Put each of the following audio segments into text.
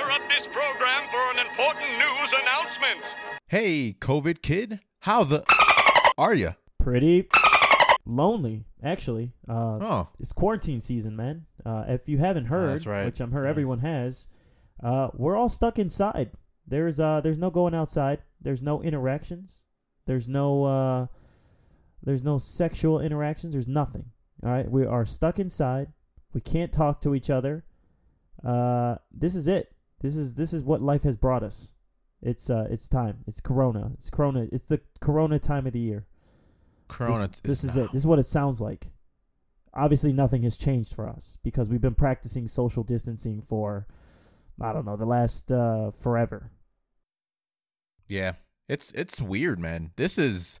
interrupt this program for an important news announcement. Hey, COVID kid, how the are you? Pretty lonely, actually. Uh, Oh, It's quarantine season, man. Uh, if you haven't heard, that's right. which I'm sure Yeah. everyone has, uh, we're all stuck inside. There's uh, there's no going outside. There's no interactions. There's no uh, there's no sexual interactions. There's nothing. All right, we are stuck inside. We can't talk to each other. Uh, this is it. This is this is what life has brought us. It's uh, it's time. It's Corona. It's Corona. It's the Corona time of the year. Corona. This, this is it. This is what it sounds like. Obviously, nothing has changed for us because we've been practicing social distancing for, I don't know, the last uh, forever. Yeah, it's it's weird, man. This is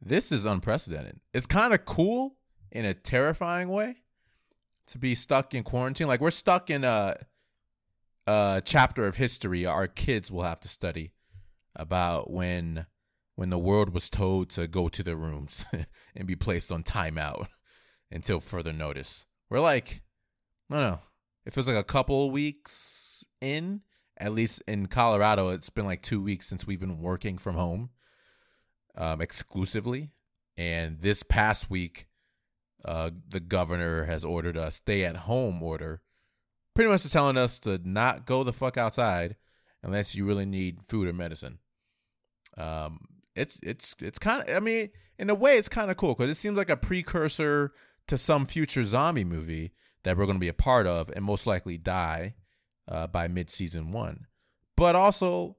this is unprecedented. It's kind of cool in a terrifying way to be stuck in quarantine. Like we're stuck in a a chapter of history our kids will have to study about when when the world was told to go to their rooms and be placed on timeout until further notice. We're like, don't know. It feels like a couple weeks in. At least in Colorado, it's been like two weeks since we've been working from home um, exclusively. And this past week, uh, the governor has ordered a stay at home order, pretty much just telling us to not go the fuck outside unless you really need food or medicine. Um, it's it's it's kind of I mean, in a way, it's kind of cool because it seems like a precursor to some future zombie movie that we're going to be a part of and most likely die uh, by mid season one. But also,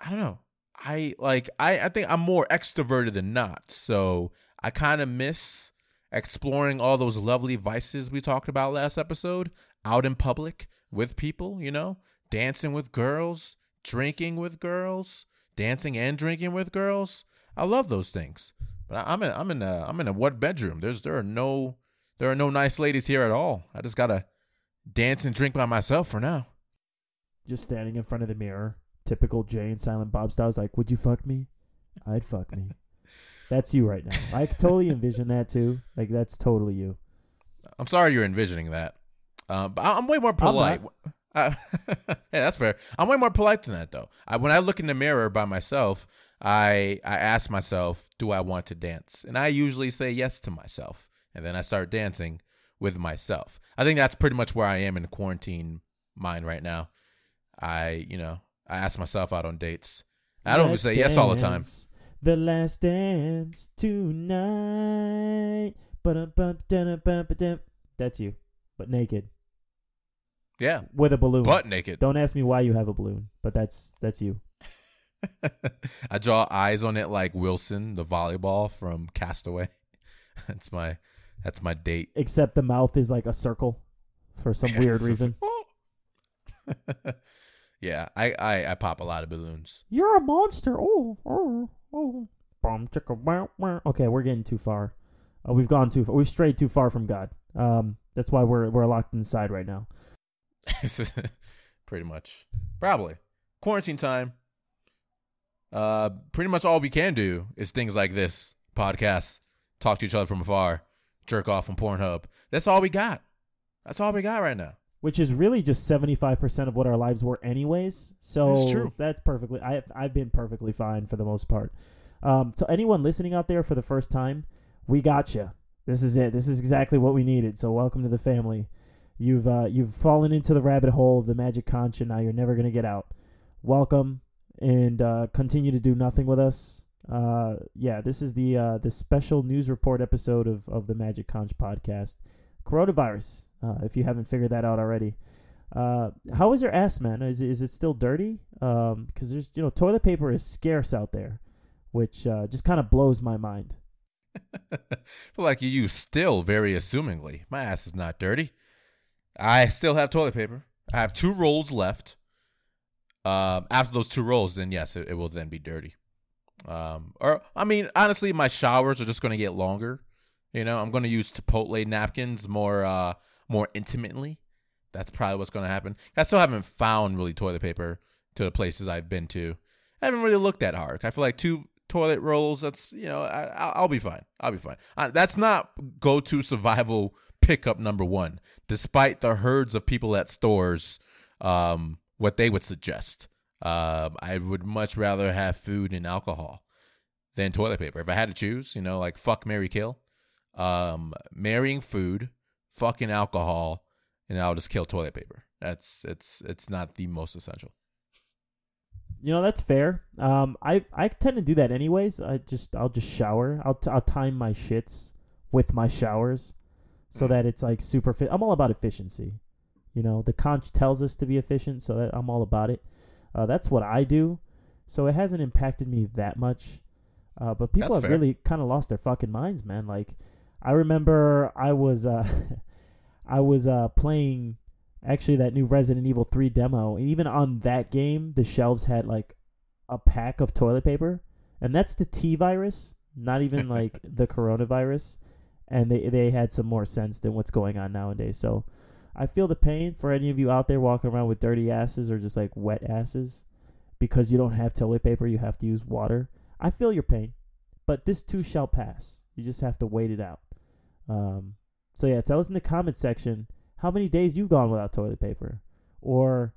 I don't know. I like I I think I'm more extroverted than not, so I kind of miss exploring all those lovely vices we talked about last episode out in public with people. You know, dancing with girls, drinking with girls, dancing and drinking with girls. I love those things. But I'm in I'm in a I'm in a what bedroom? There's there are no there are no nice ladies here at all. I just gotta dance and drink by myself for now. Just standing in front of the mirror, typical Jay and Silent Bob style. is like, would you fuck me? I'd fuck me. That's you right now. I totally envision that too. Like that's totally you. I'm sorry you're envisioning that. Um, but I'm way more polite. Uh, yeah, that's fair. I'm way more polite than that, though. I, when I look in the mirror by myself, I I ask myself, "Do I want to dance?" And I usually say yes to myself, and then I start dancing with myself. I think that's pretty much where I am in quarantine mind right now. I, you know, I ask myself out on dates. I don't say yes all the time. The last dance tonight. That's you, but naked Yeah, with a balloon. butt naked. Don't ask me why you have a balloon, but that's that's you. I draw eyes on it like Wilson, the volleyball from Castaway. that's my that's my date. Except the mouth is like a circle for some weird It's just- reason. yeah, I, I I pop a lot of balloons. You're a monster. Oh, oh, oh. Bum, chicka. Okay, we're getting too far. Uh, we've gone too far. We've strayed too far from God. Um, that's why we're we're locked inside right now. pretty much, probably. Quarantine time. Uh, pretty much all we can do is things like this. Podcast, talk to each other from afar, jerk off on Pornhub. That's all we got. That's all we got right now. which is really just 75% of what our lives were anyways. So that's perfectly I, i've been perfectly fine for the most part. Um, to anyone listening out there for the first time we got you this is it. This is exactly what we needed. So welcome to the family you've uh, you've fallen into the rabbit hole of the magic conch and now you're never to get out welcome and uh, continue to do nothing with us uh, yeah this is the uh, the special news report episode of, of the magic conch podcast coronavirus. Uh, if you haven't figured that out already, uh, how is your ass, man? Is is it still dirty? Um, because there's you know toilet paper is scarce out there, which uh, just kind of blows my mind. like you use still very assumingly. My ass is not dirty. I still have toilet paper. I have two rolls left. um, after those two rolls, then yes, it, it will then be dirty. Um, or I mean, honestly, my showers are just going to get longer. You know, I'm going to use Chipotle napkins more, uh, more intimately. That's probably what's going to happen. I still haven't found really toilet paper to the places I've been to. I haven't really looked that hard. I feel like two toilet rolls. That's you know, I, will be fine. I'll be fine. Uh, that's not go to survival pickup number one, despite the herds of people at stores. Um, what they would suggest. Um, I would much rather have food and alcohol than toilet paper. If I had to choose, you know, like fuck Mary Kill, um, marrying food, fucking alcohol, and I'll just kill toilet paper. That's it's it's not the most essential. You know that's fair. Um, I I tend to do that anyways. I just I'll just shower. I'll t- I'll time my shits with my showers, so that it's like super fit. I'm all about efficiency. You know, the conch tells us to be efficient, so that I'm all about it. Uh, that's what I do. So it hasn't impacted me that much. Uh, but people that's have fair. really kind of lost their fucking minds, man. Like, I remember I was uh, I was uh, playing actually that new Resident Evil 3 demo, and even on that game, the shelves had like a pack of toilet paper, and that's the T virus, not even like the coronavirus. And they they had some more sense than what's going on nowadays. So I feel the pain for any of you out there walking around with dirty asses or just like wet asses because you don't have toilet paper, you have to use water. I feel your pain, but this too shall pass. You just have to wait it out. Um, so yeah, tell us in the comment section how many days you've gone without toilet paper, or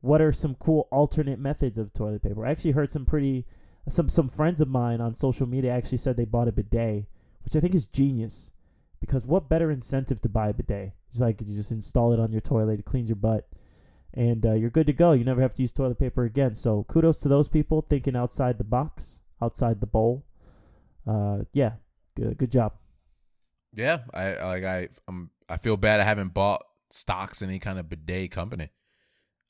what are some cool alternate methods of toilet paper. I actually heard some pretty some some friends of mine on social media actually said they bought a bidet, which I think is genius. Because what better incentive to buy a bidet? It's like you just install it on your toilet, it cleans your butt, and uh, you're good to go. You never have to use toilet paper again. So kudos to those people thinking outside the box, outside the bowl. Uh, yeah, good, good job. Yeah, I like I I'm I feel bad I haven't bought stocks in any kind of bidet company.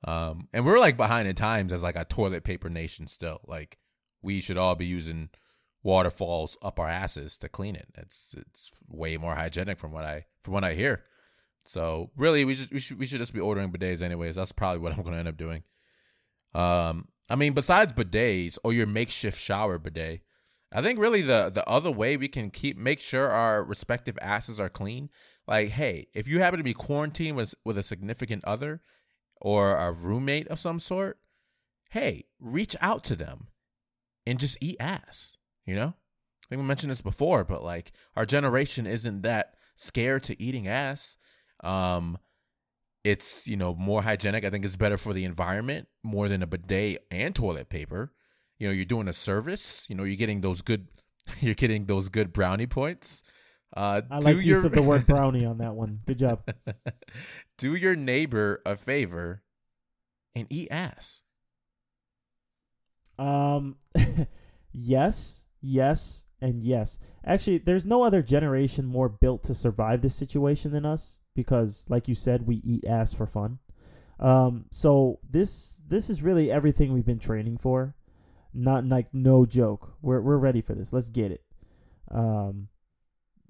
Um, and we're like behind in times as like a toilet paper nation still. Like we should all be using waterfalls up our asses to clean it. It's it's way more hygienic from what I from what I hear. So really, we just we should we should just be ordering bidets anyways. That's probably what I'm going to end up doing. Um, I mean, besides bidets or your makeshift shower bidet, I think really the the other way we can keep make sure our respective asses are clean. Like, hey, if you happen to be quarantined with with a significant other or a roommate of some sort, hey, reach out to them and just eat ass. You know, I think we mentioned this before, but like our generation isn't that scared to eating ass. Um, it's you know more hygienic. I think it's better for the environment more than a bidet and toilet paper. You know, you're doing a service. You know, you're getting those good. You're getting those good brownie points. Uh, I like your... use of the word brownie on that one. Good job. do your neighbor a favor and eat ass. Um, yes, yes, and yes. Actually, there's no other generation more built to survive this situation than us because, like you said, we eat ass for fun. Um, so this this is really everything we've been training for. Not like no joke. We're we're ready for this. Let's get it. Um,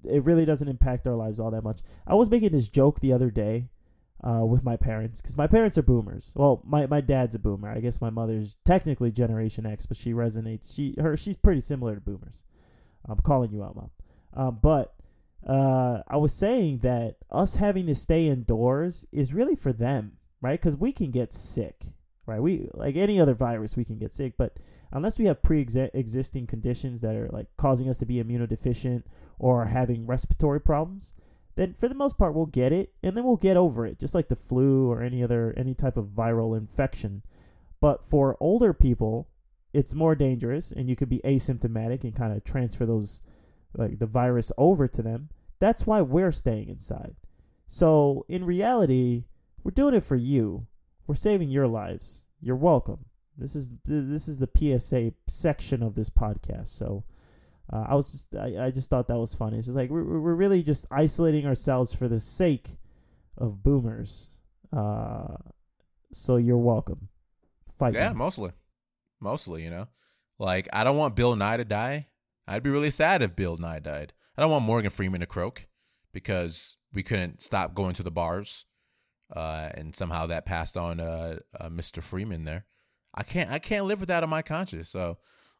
it really doesn't impact our lives all that much. I was making this joke the other day uh, with my parents because my parents are boomers. Well, my, my dad's a boomer. I guess my mother's technically Generation X, but she resonates. She her she's pretty similar to boomers. I'm calling you out, mom. Um, but uh, I was saying that us having to stay indoors is really for them, right? Because we can get sick, right? We like any other virus, we can get sick, but unless we have pre-existing conditions that are like causing us to be immunodeficient or having respiratory problems, then for the most part we'll get it and then we'll get over it, just like the flu or any other any type of viral infection. But for older people, it's more dangerous and you could be asymptomatic and kind of transfer those like the virus over to them. That's why we're staying inside. So in reality, we're doing it for you. We're saving your lives. You're welcome. This is this is the PSA section of this podcast. So uh, I was just I, I just thought that was funny. It's just like we're we're really just isolating ourselves for the sake of boomers. Uh, so you're welcome. Fight. Yeah, me. mostly, mostly. You know, like I don't want Bill Nye to die. I'd be really sad if Bill Nye died. I don't want Morgan Freeman to croak because we couldn't stop going to the bars, uh, and somehow that passed on uh, uh Mr. Freeman there. I can't I can't live with that on my conscience. So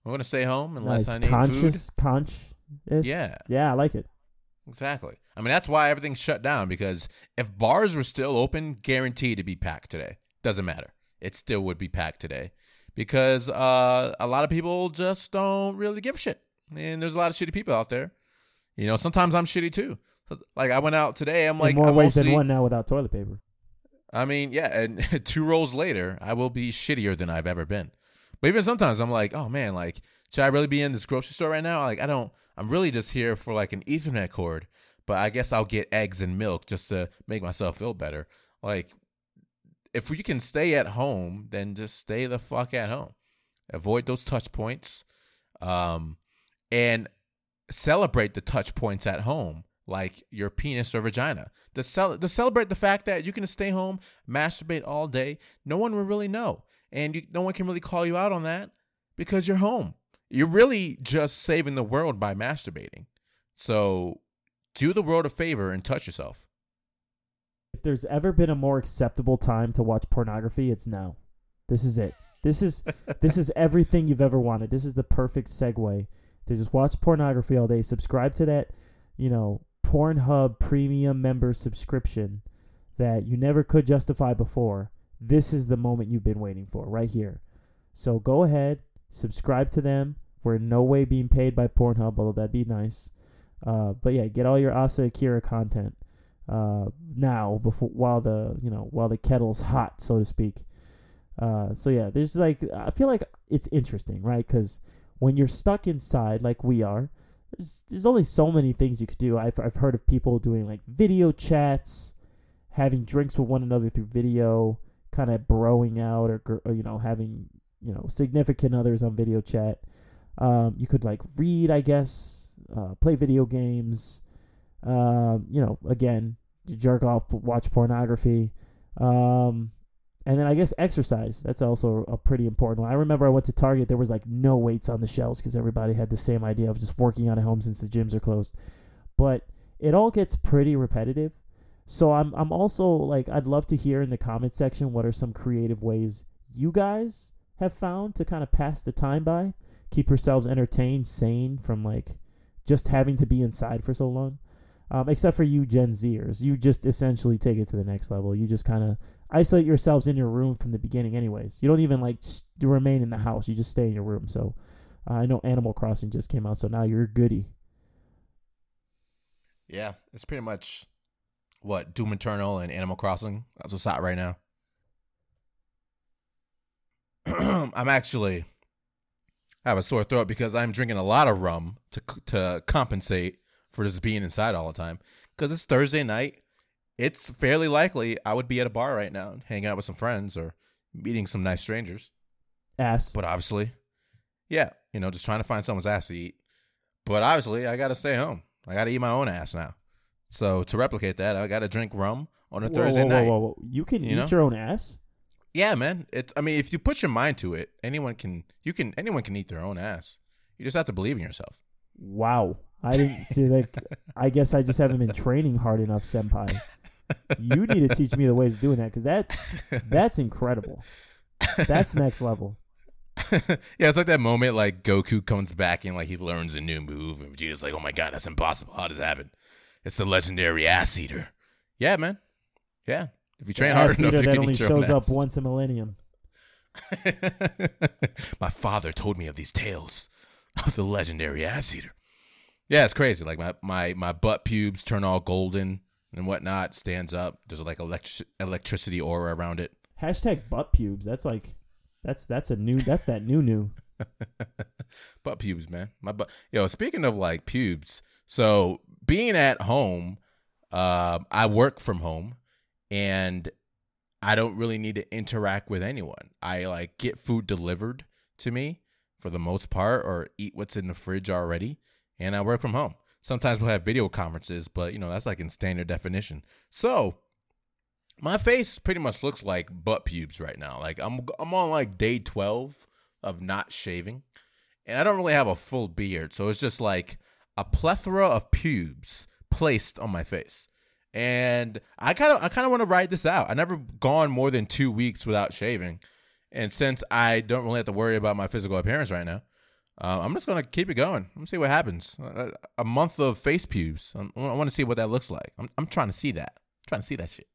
I'm gonna stay home unless nice I need conscious, conscious. Yeah. yeah, I like it. Exactly. I mean that's why everything's shut down because if bars were still open, guaranteed to be packed today. Doesn't matter. It still would be packed today because uh, a lot of people just don't really give a shit, and there's a lot of shitty people out there. You know, sometimes I'm shitty too. Like I went out today. I'm like In more I'm ways than one now without toilet paper. I mean, yeah, and two rolls later, I will be shittier than I've ever been. But even sometimes I'm like, oh man, like, should I really be in this grocery store right now? Like, I don't, I'm really just here for like an Ethernet cord, but I guess I'll get eggs and milk just to make myself feel better. Like, if we can stay at home, then just stay the fuck at home. Avoid those touch points, um, and celebrate the touch points at home, like your penis or vagina. To, cel- to celebrate the fact that you can stay home, masturbate all day, no one will really know, and you, no one can really call you out on that because you're home. You're really just saving the world by masturbating. So, do the world a favor and touch yourself. If there's ever been a more acceptable time to watch pornography, it's now. This is it. This is this is everything you've ever wanted. This is the perfect segue to just watch pornography all day. Subscribe to that, you know, Pornhub premium member subscription that you never could justify before. This is the moment you've been waiting for right here. So go ahead, subscribe to them. We're in no way being paid by Pornhub, although that'd be nice. Uh, but yeah, get all your Asa Akira content uh, now before while the you know while the kettle's hot, so to speak. Uh, so yeah, there's like I feel like it's interesting, right? Because when you're stuck inside, like we are, there's there's only so many things you could do. I've I've heard of people doing like video chats, having drinks with one another through video, kind of broing out, or, or you know having you know significant others on video chat. Um, you could like read, I guess, uh, play video games. Um, you know, again, you jerk off, watch pornography. Um, and then I guess exercise. That's also a pretty important one. I remember I went to Target. There was like no weights on the shelves because everybody had the same idea of just working out at home since the gyms are closed. But it all gets pretty repetitive. So I'm I'm also like I'd love to hear in the comment section what are some creative ways you guys have found to kind of pass the time by, keep yourselves entertained, sane from like just having to be inside for so long. Um, except for you Gen Zers, you just essentially take it to the next level. You just kind of isolate yourselves in your room from the beginning, anyways. You don't even like s- remain in the house. You just stay in your room. So uh, I know Animal Crossing just came out, so now you're goody. Yeah, it's pretty much what Doom Eternal and Animal Crossing. That's what's hot right now. I'm actually I have a sore throat because I'm drinking a lot of rum to to compensate for just being inside all the time. Because it's Thursday night, it's fairly likely I would be at a bar right now, hanging out with some friends or meeting some nice strangers. Ass. But obviously, yeah, you know, just trying to find someone's ass to eat. But obviously, I got to stay home. I got to eat my own ass now. So to replicate that, I got to drink rum on a Whoa, Thursday whoa, whoa, night. whoa, whoa. You can You eat know? your own ass. Yeah, man. It's. I mean, if you put your mind to it, anyone can. You can. Anyone can eat their own ass. You just have to believe in yourself. Wow. I didn't see that. I guess I just haven't been training hard enough, senpai. You need to teach me the ways of doing that because that that's incredible. That's next level. yeah, it's like that moment like Goku comes back and like he learns a new move, and Vegeta's like, "Oh my god, that's impossible! How does that happen?" It's the legendary ass eater. Yeah, man. Yeah, if you train hard enough, you that can only eat your own shows up once a millennium. my father told me of these tales of the legendary ass eater. Yeah, it's crazy. Like my my my butt pubes turn all golden and whatnot, stands up. There's like electric electricity aura around it. Hashtag butt pubes. That's like, that's that's a new. That's that new new. butt pubes, man. My butt. Yo, speaking of like pubes, so being at home, uh, I work from home, and I don't really need to interact with anyone. I like get food delivered to me for the most part, or eat what's in the fridge already, and I work from home. Sometimes we'll have video conferences, but you know that's like in standard definition. So my face pretty much looks like butt pubes right now. Like I'm I'm on like day twelve of not shaving, and I don't really have a full beard, so it's just like a plethora of pubes placed on my face. And I kind of I kind of want to ride this out. I never gone more than two weeks without shaving, And since I don't really have to worry about my physical appearance right now, uh, I'm just gonna keep it going. I'm see what happens. Uh, a month of face pubes. I'm, i want to see what that looks like. I'm, I'm trying to see that. I'm trying to see that shit.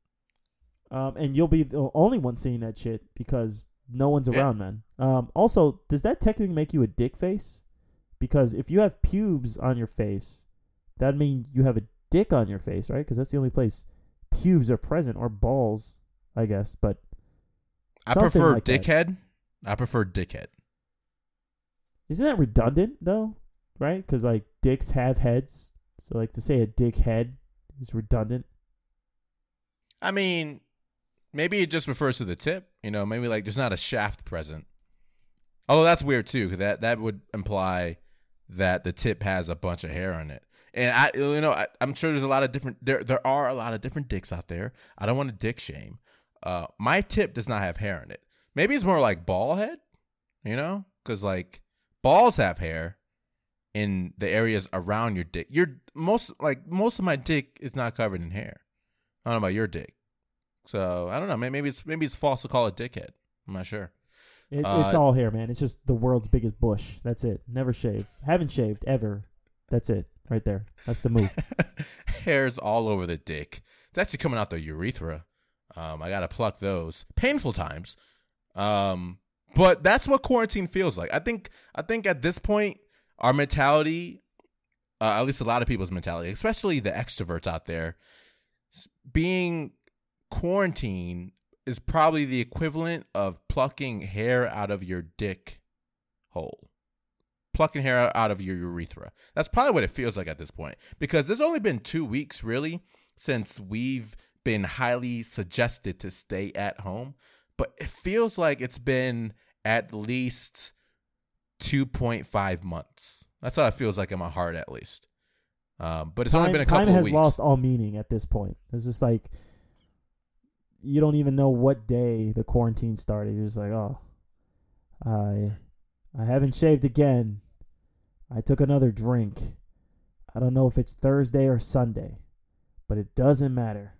Um, and you'll be the only one seeing that shit because no one's Yeah. around, man. Um, also, does that technically make you a dick face? Because if you have pubes on your face, that'd mean you have a dick on your face, right? Because that's the only place pubes are present, or balls, I guess. But I prefer like that. dickhead. I prefer dickhead. isn't that redundant though? Right? Because like dicks have heads, so like to say a dickhead is redundant. I mean, maybe it just refers to the tip. You know, maybe like there's not a shaft present. Although that's weird too, 'cause that that would imply that the tip has a bunch of hair on it. And I, you know, I, I'm sure there's a lot of different. There, there are a lot of different dicks out there. I don't want to dick shame. Uh, my tip does not have hair in it. Maybe it's more like ball head, you know, because like balls have hair in the areas around your dick. Your most like most of my dick is not covered in hair. I don't know about your dick. So I don't know. Maybe it's maybe it's false to call it dickhead. I'm not sure. It, Uh, it's all hair, man. It's just the world's biggest bush. That's it. Never shaved. Haven't shaved ever. That's it. Right there. That's the move. Hairs all over the dick. It's actually coming out the urethra. Um, I gotta pluck those. Painful times. Um, but that's what quarantine feels like. I think. I think at this point, our mentality, uh, at least a lot of people's mentality, especially the extroverts out there, being quarantined is probably the equivalent of plucking hair out of your dick hole. Plucking hair out of your urethra. That's probably what it feels like at this point. Because there's only been two weeks, really, since we've been highly suggested to stay at home. But it feels like it's been at least 2.5 months. That's how it feels like in my heart, at least. Um, but it's time, only been a time couple has of weeks. lost all meaning at this point. It's just like you don't even know what day the quarantine started. You're just like, oh, I, I haven't shaved again. I took another drink. I don't know if it's Thursday or Sunday, but it doesn't matter.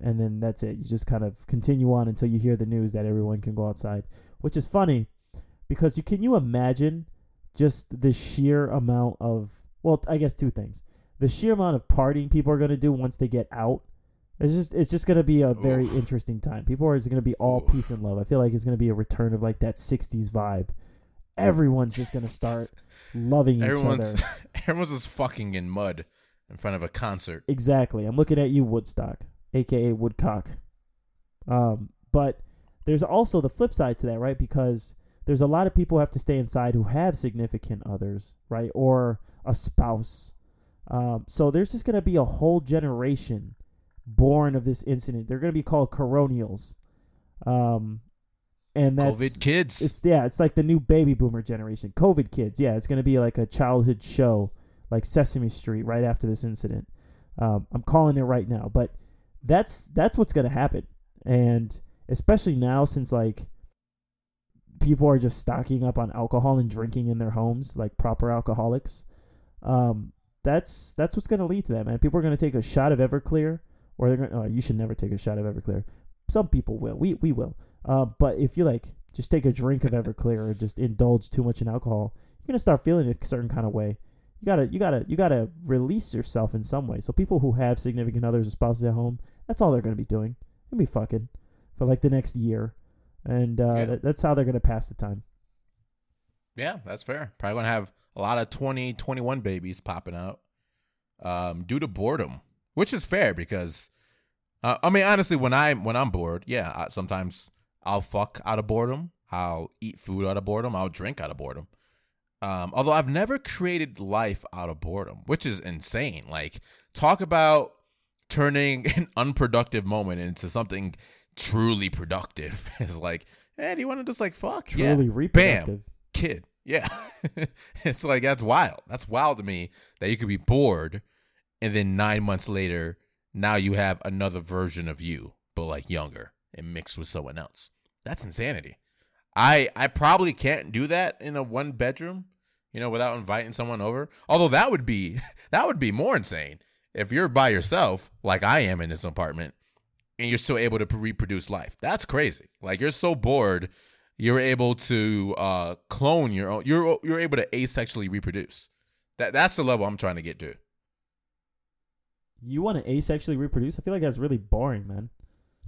And then that's it. You just kind of continue on until you hear the news that everyone can go outside, which is funny because you can you imagine just the sheer amount of well, I guess two things. The sheer amount of partying people are going to do once they get out. It's just it's just going to be a very Oof. interesting time. People are just going to be all Oof. peace and love. I feel like it's going to be a return of like that 60s vibe. Everyone's just going to start loving each Everyone's other. everyone's just fucking in mud in front of a concert. Exactly. I'm looking at you, Woodstock, aka Woodcock. Um, but there's also the flip side to that, right? Because there's a lot of people who have to stay inside who have significant others, right, or a spouse. Um, so there's just gonna be a whole generation born of this incident. They're gonna be called coronials. Um, and that's COVID kids. it's yeah, it's like the new baby boomer generation. COVID kids. Yeah, it's gonna be like a childhood show, like Sesame Street, right after this incident. Um, I'm calling it right now, but that's that's what's gonna happen, and especially now since like people are just stocking up on alcohol and drinking in their homes, like proper alcoholics. Um, that's that's what's gonna lead to that, man. People are gonna take a shot of Everclear, or they're gonna. Oh, you should never take a shot of Everclear. Some people will. We we will. Uh, but if you like just take a drink of Everclear or just indulge too much in alcohol, you're gonna start feeling a certain kind of way. You gotta you gotta you gotta release yourself in some way. So people who have significant others or spouses at home, that's all they're gonna be doing. They'll be fucking for like the next year, and uh, Yeah. that, that's how they're gonna pass the time. Yeah, that's fair. Probably gonna have a lot of 20, 21 babies popping out um, due to boredom, which is fair because uh, I mean honestly, when I when I'm bored, yeah, I, sometimes I'll fuck out of boredom. I'll eat food out of boredom. I'll drink out of boredom. Um, although I've never created life out of boredom, which is insane. Like talk about turning an unproductive moment into something truly productive. it's like, hey, do you want to just like fuck? Yeah Truly reproductive. kid. Yeah. it's like that's wild. That's wild to me that you could be bored and then 9 months later now you have another version of you but like younger and mixed with someone else. That's insanity. I I probably can't do that in a one bedroom, you know, without inviting someone over. Although that would be that would be more insane if you're by yourself like I am in this apartment and you're still able to reproduce life. That's crazy. Like you're so bored you're able to uh, clone your own. You're you're able to asexually reproduce. That that's the level I'm trying to get to. You want to asexually reproduce? I feel like that's really boring, man.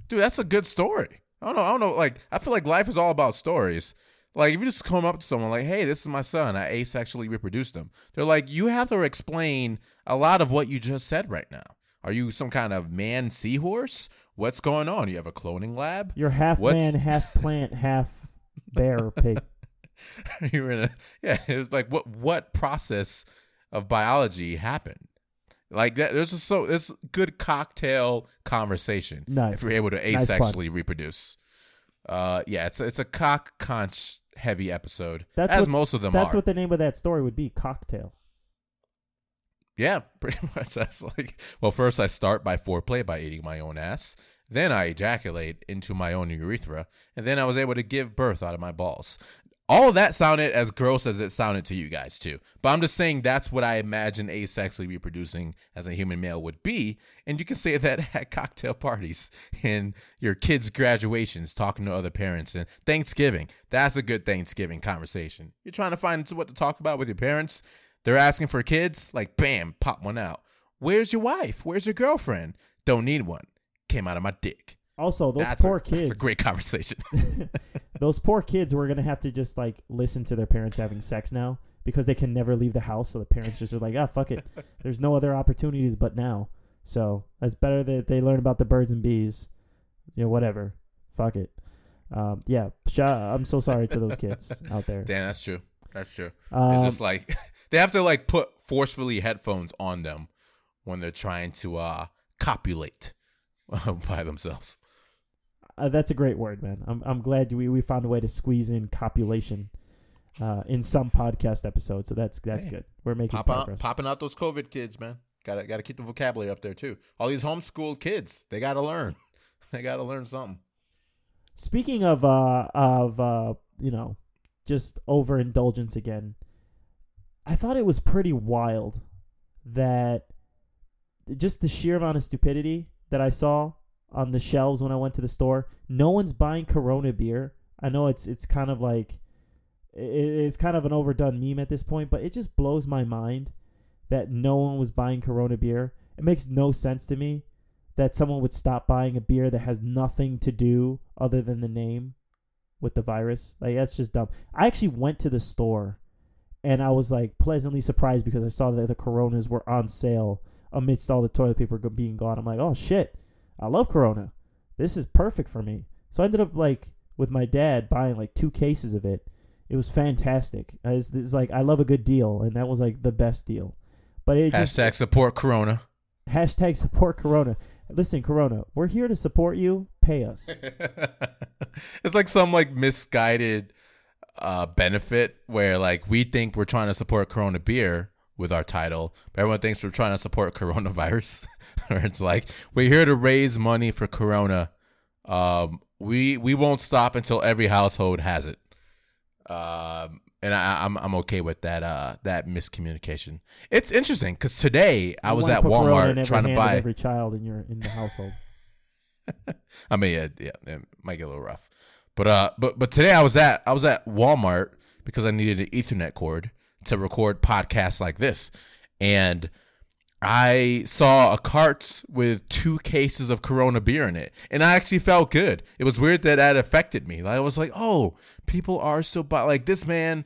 Dude, that's a good story. I don't know. I don't know. Like, I feel like life is all about stories. Like, if you just come up to someone like, "Hey, this is my son. I asexually reproduced him," they're like, "You have to explain a lot of what you just said right now. Are you some kind of man seahorse? What's going on? You have a cloning lab? You're half What's- man, half plant, half bear pig. You're in a yeah. It was like what what process of biology happened? Like that. There's just so there's good cocktail conversation. Nice. If you're able to Nice asexually reproduce. Uh, yeah, it's it's a cock conch heavy episode. That's as what- most of them That's are. what the name of that story would be. Cocktail. Yeah, pretty much. That's like, well, first I start by foreplay by eating my own ass. Then I ejaculate into my own urethra, and then I was able to give birth out of my balls. All of that sounded as gross as it sounded to you guys too. But I'm just saying that's what I imagine asexually reproducing as a human male would be. And you can say that at cocktail parties and your kids' graduations, talking to other parents, and Thanksgiving. That's a good Thanksgiving conversation. You're trying to find what to talk about with your parents. They're asking for kids, like bam, pop one out. Where's your wife? Where's your girlfriend? Don't need one. Came out of my dick. Also, those that's poor a, kids. That's a great conversation. those poor kids were gonna have to just like listen to their parents having sex now because they can never leave the house. So the parents just are like, ah, fuck it. There's no other opportunities but now. So it's better that they learn about the birds and bees. You know, whatever. Fuck it. Um, yeah, I'm so sorry to those kids out there. Damn, that's true. That's true. Um, it's just like they have to like put forcefully headphones on them when they're trying to uh copulate by themselves. Uh, that's a great word, man. I'm I'm glad we, we found a way to squeeze in copulation uh, in some podcast episode, So that's that's Hey, good. We're making Pop out, progress. popping out those COVID kids, man. Gotta gotta keep the vocabulary up there too. All these homeschooled kids, they gotta learn. They gotta learn something. Speaking of uh of uh you know just overindulgence again, I thought it was pretty wild that just the sheer amount of stupidity that I saw on the shelves when I went to the store. No one's buying Corona beer. I know it's it's kind of like it's kind of an overdone meme at this point, but it just blows my mind that no one was buying Corona beer. It makes no sense to me that someone would stop buying a beer that has nothing to do other than the name with the virus. Like that's just dumb. I actually went to the store and I was like pleasantly surprised because I saw that the Coronas were on sale amidst all the toilet paper being gone. I'm like, "Oh shit. I love Corona. This is perfect for me." So I ended up like with my dad buying like two cases of it. It was fantastic. It's, it's like I love a good deal and that was like the best deal. But it just Hashtag support Corona. Hashtag support Corona. Listen, Corona, we're here to support you. Pay us. it's like some like misguided uh benefit where like we think we're trying to support Corona beer with our title, but everyone thinks we're trying to support coronavirus. or it's like we're here to raise money for Corona. Um, we we won't stop until every household has it. Um, and I, I'm I'm okay with that uh that miscommunication. It's interesting because today I You was at put Corona in Walmart trying to buy. every child in your in the household. I mean, yeah, yeah, it might get a little rough, but uh, but but today I was at I was at Walmart because I needed an Ethernet cord to record podcasts like this, and I saw a cart with two cases of Corona beer in it, and I actually felt good. It was weird that that affected me. I was like, oh, people are so buy like this man.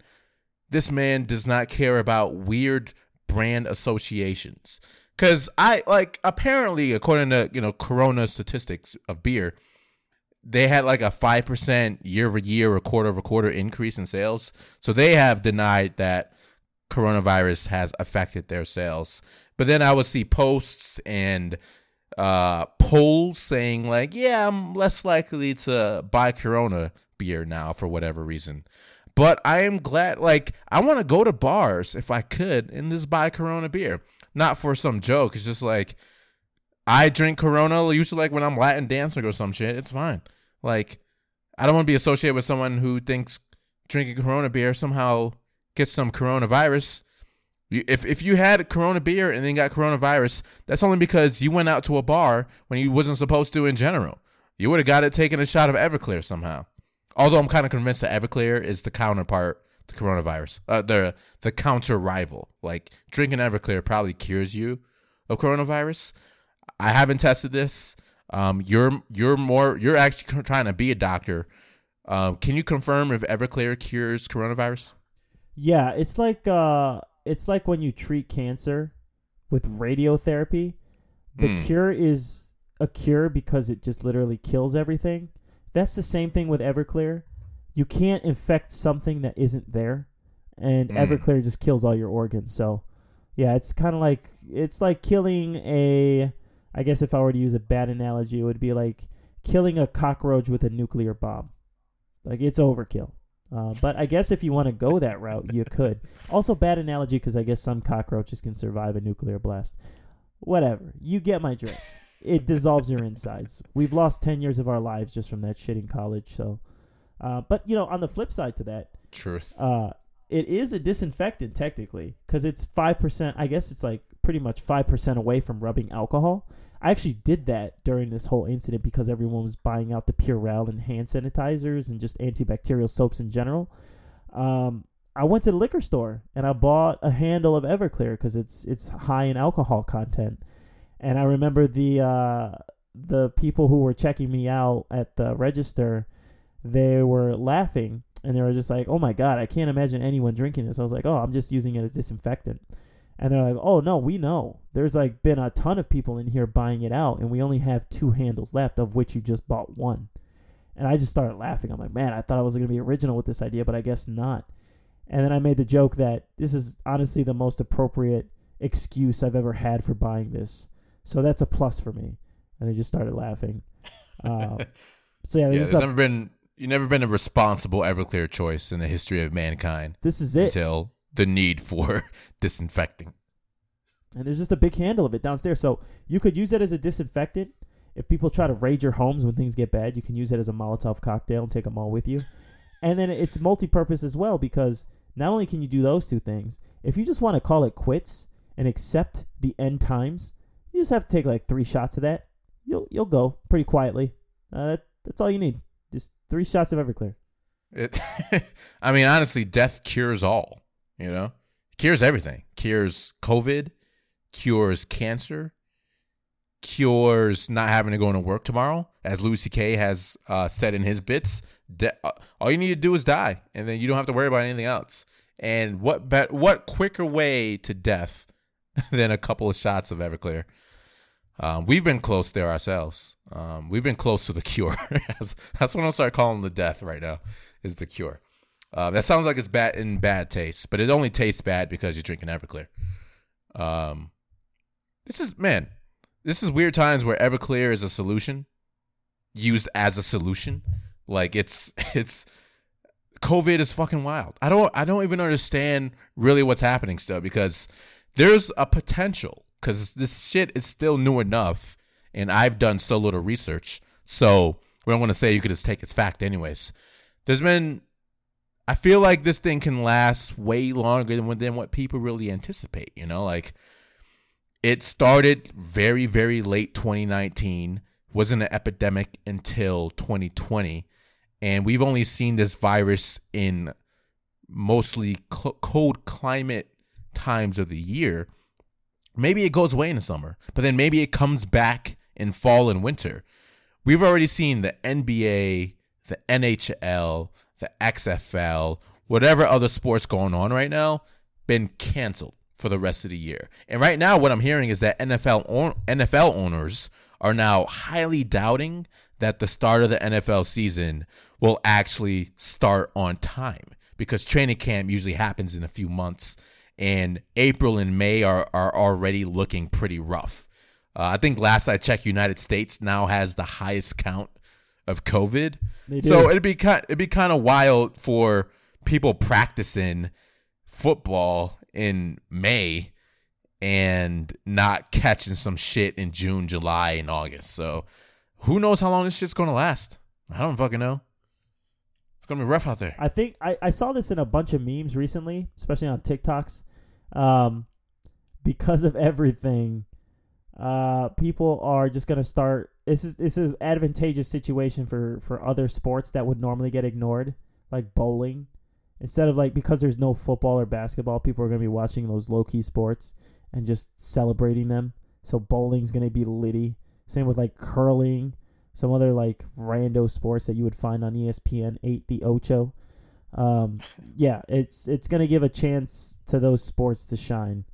This man does not care about weird brand associations. Cause I like apparently according to you know Corona statistics of beer, they had like a five percent year over year or quarter over quarter increase in sales. So they have denied that coronavirus has affected their sales. But then I would see posts and uh polls saying like, yeah, I'm less likely to buy Corona beer now for whatever reason. But I am glad like I want to go to bars if I could and just buy Corona beer. Not for some joke. It's just like I drink Corona usually like when I'm Latin dancing or some shit. It's fine. Like I don't want to be associated with someone who thinks drinking Corona beer somehow gets some coronavirus. If if you had Corona beer and then got coronavirus, that's only because you went out to a bar when you wasn't supposed to in general. You would have got it taking a shot of Everclear somehow. Although I'm kind of convinced that Everclear is the counterpart to coronavirus, uh, the the counter rival. Like drinking Everclear probably cures you of coronavirus. I haven't tested this. Um, you're you're more you're actually trying to be a doctor. Um, can you confirm if Everclear cures coronavirus? Yeah, it's like uh, it's like when you treat cancer with radiotherapy. The Mm. cure is a cure because it just literally kills everything. That's the same thing with Everclear. You can't infect something that isn't there, and Mm. Everclear just kills all your organs. So, yeah, it's kind of like it's like killing a. I guess if I were to use a bad analogy, it would be like killing a cockroach with a nuclear bomb. Like it's overkill. Uh, but I guess if you want to go that route, you could. Also, bad analogy because I guess some cockroaches can survive a nuclear blast. Whatever. You get my drift. It dissolves your insides. We've lost 10 years of our lives just from that shit in college. So, uh, but, you know, on the flip side to that, Truth. uh, it is a disinfectant technically because it's 5%. I guess it's like pretty much 5% away from rubbing alcohol. I actually did that during this whole incident because everyone was buying out the Purell and hand sanitizers and just antibacterial soaps in general. Um, I went to the liquor store and I bought a handle of Everclear because it's it's high in alcohol content. And I remember the uh, the people who were checking me out at the register, they were laughing and they were just like, "Oh my god, I can't imagine anyone drinking this." I was like, "Oh, I'm just using it as disinfectant." And they're like, "Oh no, we know. There's like been a ton of people in here buying it out, and we only have two handles left, of which you just bought one." And I just started laughing. I'm like, "Man, I thought I was gonna be original with this idea, but I guess not." And then I made the joke that this is honestly the most appropriate excuse I've ever had for buying this, so that's a plus for me. And they just started laughing. Um, so yeah, Yeah, there's a- never been you never been a responsible Everclear choice in the history of mankind this is it. until the need for disinfecting. and there's just a big handle of it downstairs. So you could use it as a disinfectant. If people try to raid your homes when things get bad, you can use it as a Molotov cocktail and take them all with you. And then it's multi-purpose as well because not only can you do those two things, if you just want to call it quits and accept the end times, you just have to take like three shots of that. You'll you'll go pretty quietly. Uh, that, that's all you need. Just three shots of Everclear. It, I mean, honestly, death cures all. You know, cures everything. Cures COVID, cures cancer, cures not having to go into work tomorrow. As Louis C.K. has uh, said in his bits, de- uh, all you need to do is die, and then you don't have to worry about anything else. And what bet? What quicker way to death than a couple of shots of Everclear? Um, we've been close there ourselves. Um, we've been close to the cure. that's, that's what I'll start calling the death right now. Is the cure? Uh, that sounds like it's bad in bad taste, but it only tastes bad because you're drinking Everclear. Um, this is man, this is weird times where Everclear is a solution, used as a solution. Like it's it's COVID is fucking wild. I don't I don't even understand really what's happening still because there's a potential because this shit is still new enough, and I've done so little research. So we don't want to say you could just take its fact, anyways. There's been, I feel like this thing can last way longer than than what people really anticipate. You know, like it started very very late 2019, wasn't an epidemic until 2020, and we've only seen this virus in mostly cl- cold climate times of the year. Maybe it goes away in the summer, but then maybe it comes back in fall and winter. We've already seen the NBA, the NHL, the XFL, whatever other sports going on right now, been canceled for the rest of the year. And right now, what I'm hearing is that NFL own- NFL owners are now highly doubting that the start of the NFL season will actually start on time because training camp usually happens in a few months, and April and May are are already looking pretty rough. Uh, I think last I checked, United States now has the highest count of COVID. So it'd be kind it'd be kind of wild for people practicing football in May and not catching some shit in June, July, and August. So who knows how long this shit's gonna last? I don't fucking know. It's gonna be rough out there. I think I, I saw this in a bunch of memes recently, especially on TikToks. Um, because of everything, uh, people are just gonna start this is this is advantageous situation for for other sports that would normally get ignored, like bowling. Instead of like because there's no football or basketball, people are gonna be watching those low key sports and just celebrating them. So bowling's gonna be litty. Same with like curling, some other like rando sports that you would find on ESPN eight the Ocho. Um, yeah, it's it's gonna give a chance to those sports to shine.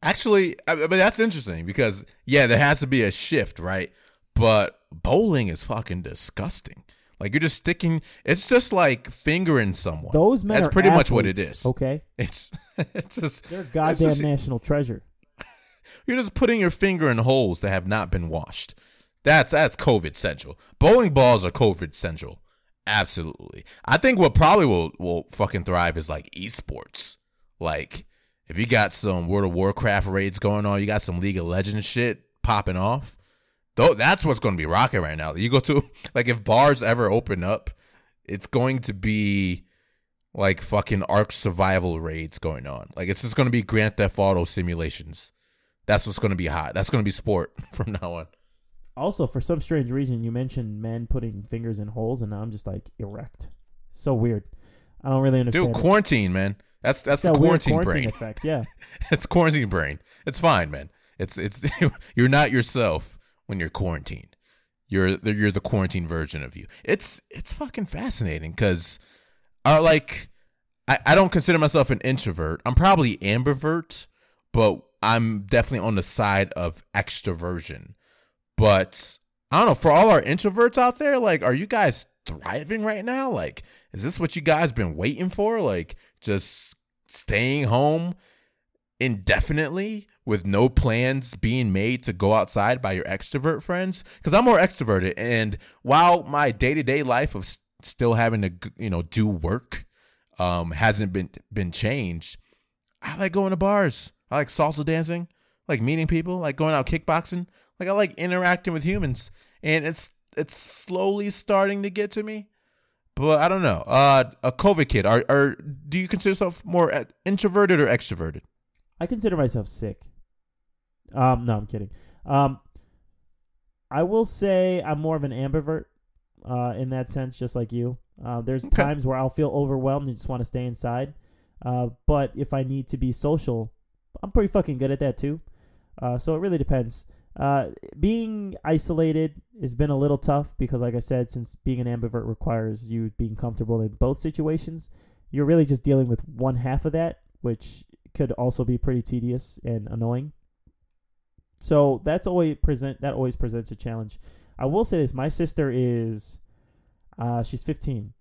Actually, I mean that's interesting because yeah, there has to be a shift, right? But bowling is fucking disgusting. Like you're just sticking. It's just like fingering someone. Those men That's are pretty much what it is. Okay, It's it's just they're goddamn just- national treasure. You're just putting your finger in holes that have not been washed. That's that's COVID central. Bowling balls are COVID central. Absolutely. I think what probably will will fucking thrive is like esports. Like if you got some World of Warcraft raids going on, you got some League of Legends shit popping off. Though that's what's going to be rocking right now. You go to like if bars ever open up, it's going to be like fucking Ark survival raids going on. Like it's just going to be Grand Theft Auto simulations. That's what's going to be hot. That's going to be sport from now on. Also, for some strange reason, you mentioned men putting fingers in holes, and now I'm just like erect. So weird. I don't really understand. Dude, it. quarantine, man. That's that's It's the that quarantine, quarantine brain. effect. Yeah. it's quarantine brain. It's fine, man. It's it's you're not yourself when you're quarantined. You're the, you're the quarantine version of you. It's it's fucking fascinating because, uh, like, I I don't consider myself an introvert. I'm probably ambivert, but I'm definitely on the side of extroversion. But I don't know. For all our introverts out there, like, are you guys thriving right now? Like, is this what you guys been waiting for? Like, just staying home indefinitely with no plans being made to go outside by your extrovert friends? Because i'm more extroverted and while my day-to-day life of still having to you know do work um hasn't been been changed i like going to bars. I like salsa dancing like meeting people like going out kickboxing. Like i like interacting with humans and it's it's slowly starting to get to me but i don't know. Uh a covid kid are, are do you consider yourself more uh, introverted or extroverted? I consider myself sick. Um, no, I'm kidding. Um, I will say I'm more of an ambivert uh, in that sense, just like you. Uh, there's Okay. times where I'll feel overwhelmed and just want to stay inside. Uh, but if I need to be social, I'm pretty fucking good at that too. Uh, so it really depends. Uh, being isolated has been a little tough because, like I said, since being an ambivert requires you being comfortable in both situations, you're really just dealing with one half of that, which could also be pretty tedious and annoying. So that's always present that always presents a challenge. I will say this: my sister is, uh, she's 15,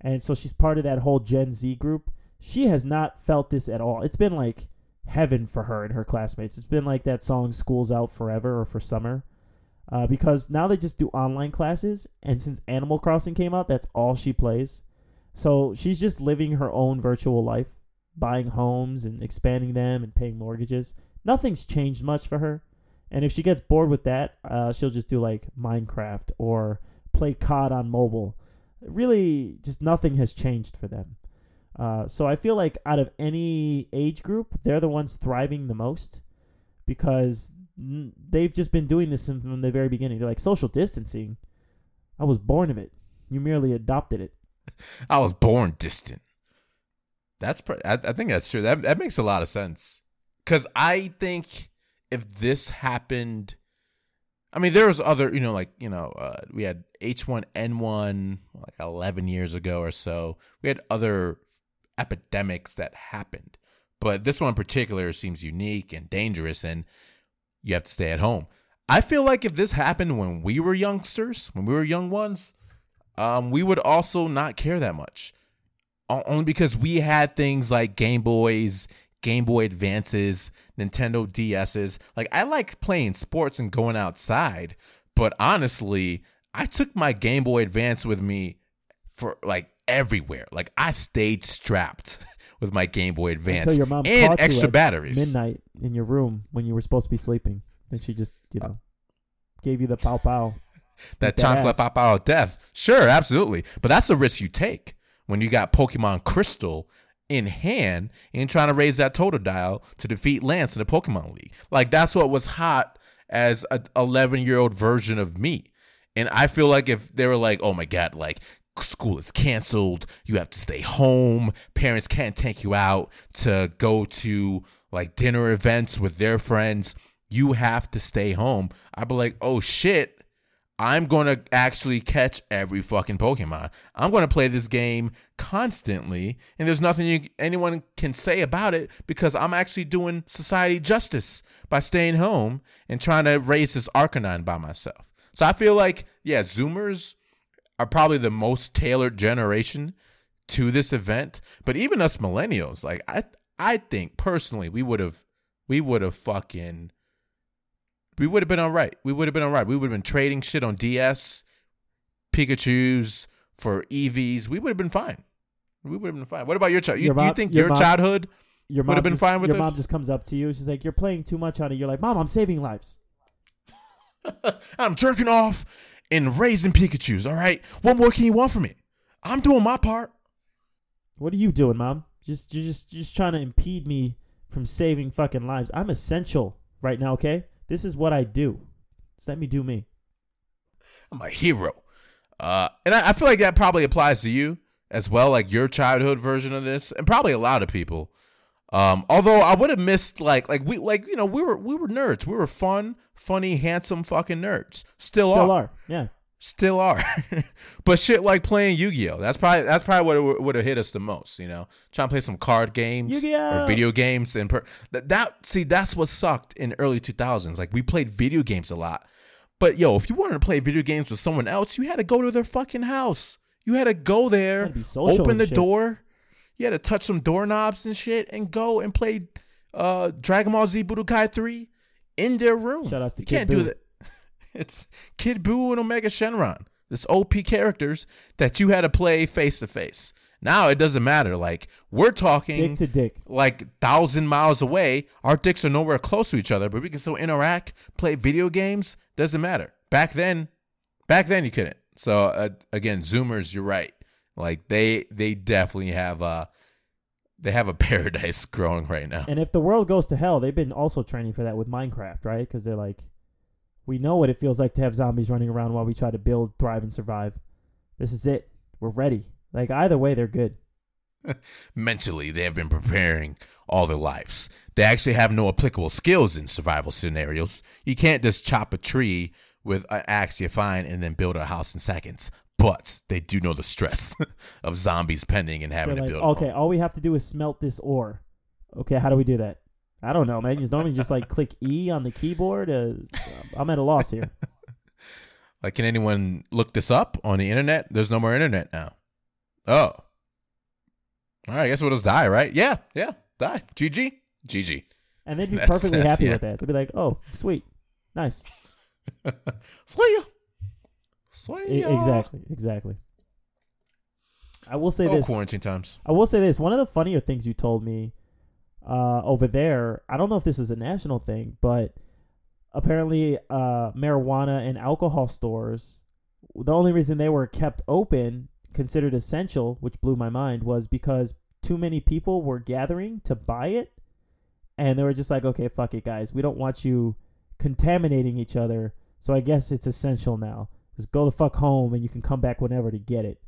and so she's part of that whole Gen Z group. She has not felt this at all. It's been like heaven for her and her classmates. It's been like that song "School's Out Forever" or for summer, uh, because now they just do online classes, and since Animal Crossing came out, that's all she plays. So she's just living her own virtual life, buying homes and expanding them and paying mortgages. Nothing's changed much for her. And if she gets bored with that, uh, she'll just do like Minecraft or play COD on mobile. Really, just nothing has changed for them. Uh, so I feel like out of any age group, they're the ones thriving the most because n- they've just been doing this from the very beginning. They're like social distancing. I was born of it. You merely adopted it. I was born distant. That's pr- I, I think that's true. That that makes a lot of sense. Cause I think if this happened, I mean, there was other, you know, like you know, uh, we had H one N one like eleven years ago or so. We had other epidemics that happened, but this one in particular seems unique and dangerous, and you have to stay at home. I feel like if this happened when we were youngsters, when we were young ones, um, we would also not care that much. Only because we had things like Game Boys, Game Boy Advances, Nintendo DSs. Like, I like playing sports and going outside, but honestly, I took my Game Boy Advance with me for like everywhere. Like, I stayed strapped with my Game Boy Advance Until your mom and extra at batteries. midnight in your room when you were supposed to be sleeping. Then she just, you know, gave you the pow pow. that chocolate pow pow of death. Sure, absolutely. But that's the risk you take when you got Pokemon Crystal in hand and trying to raise that Totodile to defeat Lance in the Pokemon League. Like that's what was hot as a 11 year old version of me. And I feel like if they were like, oh my God, like school is canceled, you have to stay home, parents can't take you out to go to like dinner events with their friends, you have to stay home. I'd be like, oh shit, I'm going to actually catch every fucking Pokemon. I'm going to play this game constantly, and there's nothing you, anyone can say about it because I'm actually doing society justice by staying home and trying to raise this Arcanine by myself. So I feel like, yeah, Zoomers are probably the most tailored generation to this event, but even us millennials, like I, I think personally, we would have, we would have fucking we would have been all right. We would have been all right. We would have been trading shit on DS, Pikachu's for Eevees. We would have been fine. We would have been fine. What about your child? You, you think your your, mom- childhood Your Would have been just, fine with your this? mom just comes up to you. She's like, "You're playing too much on it." You're like, "Mom, I'm saving lives." I'm jerking off and raising Pikachu's. All right. What more can you want from me? I'm doing my part. What are you doing, mom? Just you're just you're just trying to impede me from saving fucking lives. I'm essential right now. Okay, this is what I do. Just let me do me. I'm a hero. Uh, and I, I feel like that probably applies to you as well, like your childhood version of this, and probably a lot of people. Um, although I would have missed like like we like you know we were we were nerds. We were fun, funny, handsome fucking nerds. Still, Still are. are. Yeah. Still are. but shit like playing Yu-Gi-Oh. That's probably that's probably what would have hit us the most, you know. Trying to play some card games Yu-Gi-Oh! or video games and per- that, that see that's what sucked in early 2000s. Like we played video games a lot. But yo, if you wanted to play video games with someone else, you had to go to their fucking house. You had to go there, to open the shit. door. You had to touch some doorknobs and shit and go and play uh Dragon Ball Z Budokai 3 in their room. Shout out to you Kid can't Buu. do that. It's Kid Buu and Omega Shenron. This OP characters that you had to play face to face. Now it doesn't matter. Like we're talking Dick to dick. like thousand miles away. Our dicks are nowhere close to each other, but we can still interact, play video games. Doesn't matter. Back then, back then you couldn't. So uh, again, Zoomers, you're right. Like they they definitely have a they have a paradise growing right now. And if the world goes to hell, they've been also training for that with Minecraft, right? Because they're like, we know what it feels like to have zombies running around while we try to build, thrive, and survive. This is it. We're ready. Like either way, they're good. mentally they have been preparing all their lives. They actually have no applicable skills in survival scenarios. You can't just chop a tree with an axe you find and then build a house in seconds. But they do know the stress of zombies pending and having They're to build. okay, all we have to do is smelt this ore. Okay, how do we do that? I don't know, man. You just normally just like click E on the keyboard. Uh, I'm at a loss here. Like, can anyone look this up on the internet? There's no more internet now. Oh. All right, I guess we'll just die, right? Yeah, yeah, die. GG. GG. And they'd be That's- perfectly that's- happy yeah. with that. They'd be like, "Oh, sweet, nice." See E- exactly, exactly. I will say Oh, this. quarantine times. I will say this. One of the funnier things you told me uh, over there, I don't know if this is a national thing, but apparently uh, marijuana and alcohol stores, the only reason they were kept open, considered essential, which blew my mind, was because too many people were gathering to buy it. And they were just like, okay, fuck it, guys. We don't want you contaminating each other. So I guess it's essential now. Just go the fuck home and you can come back whenever to get it.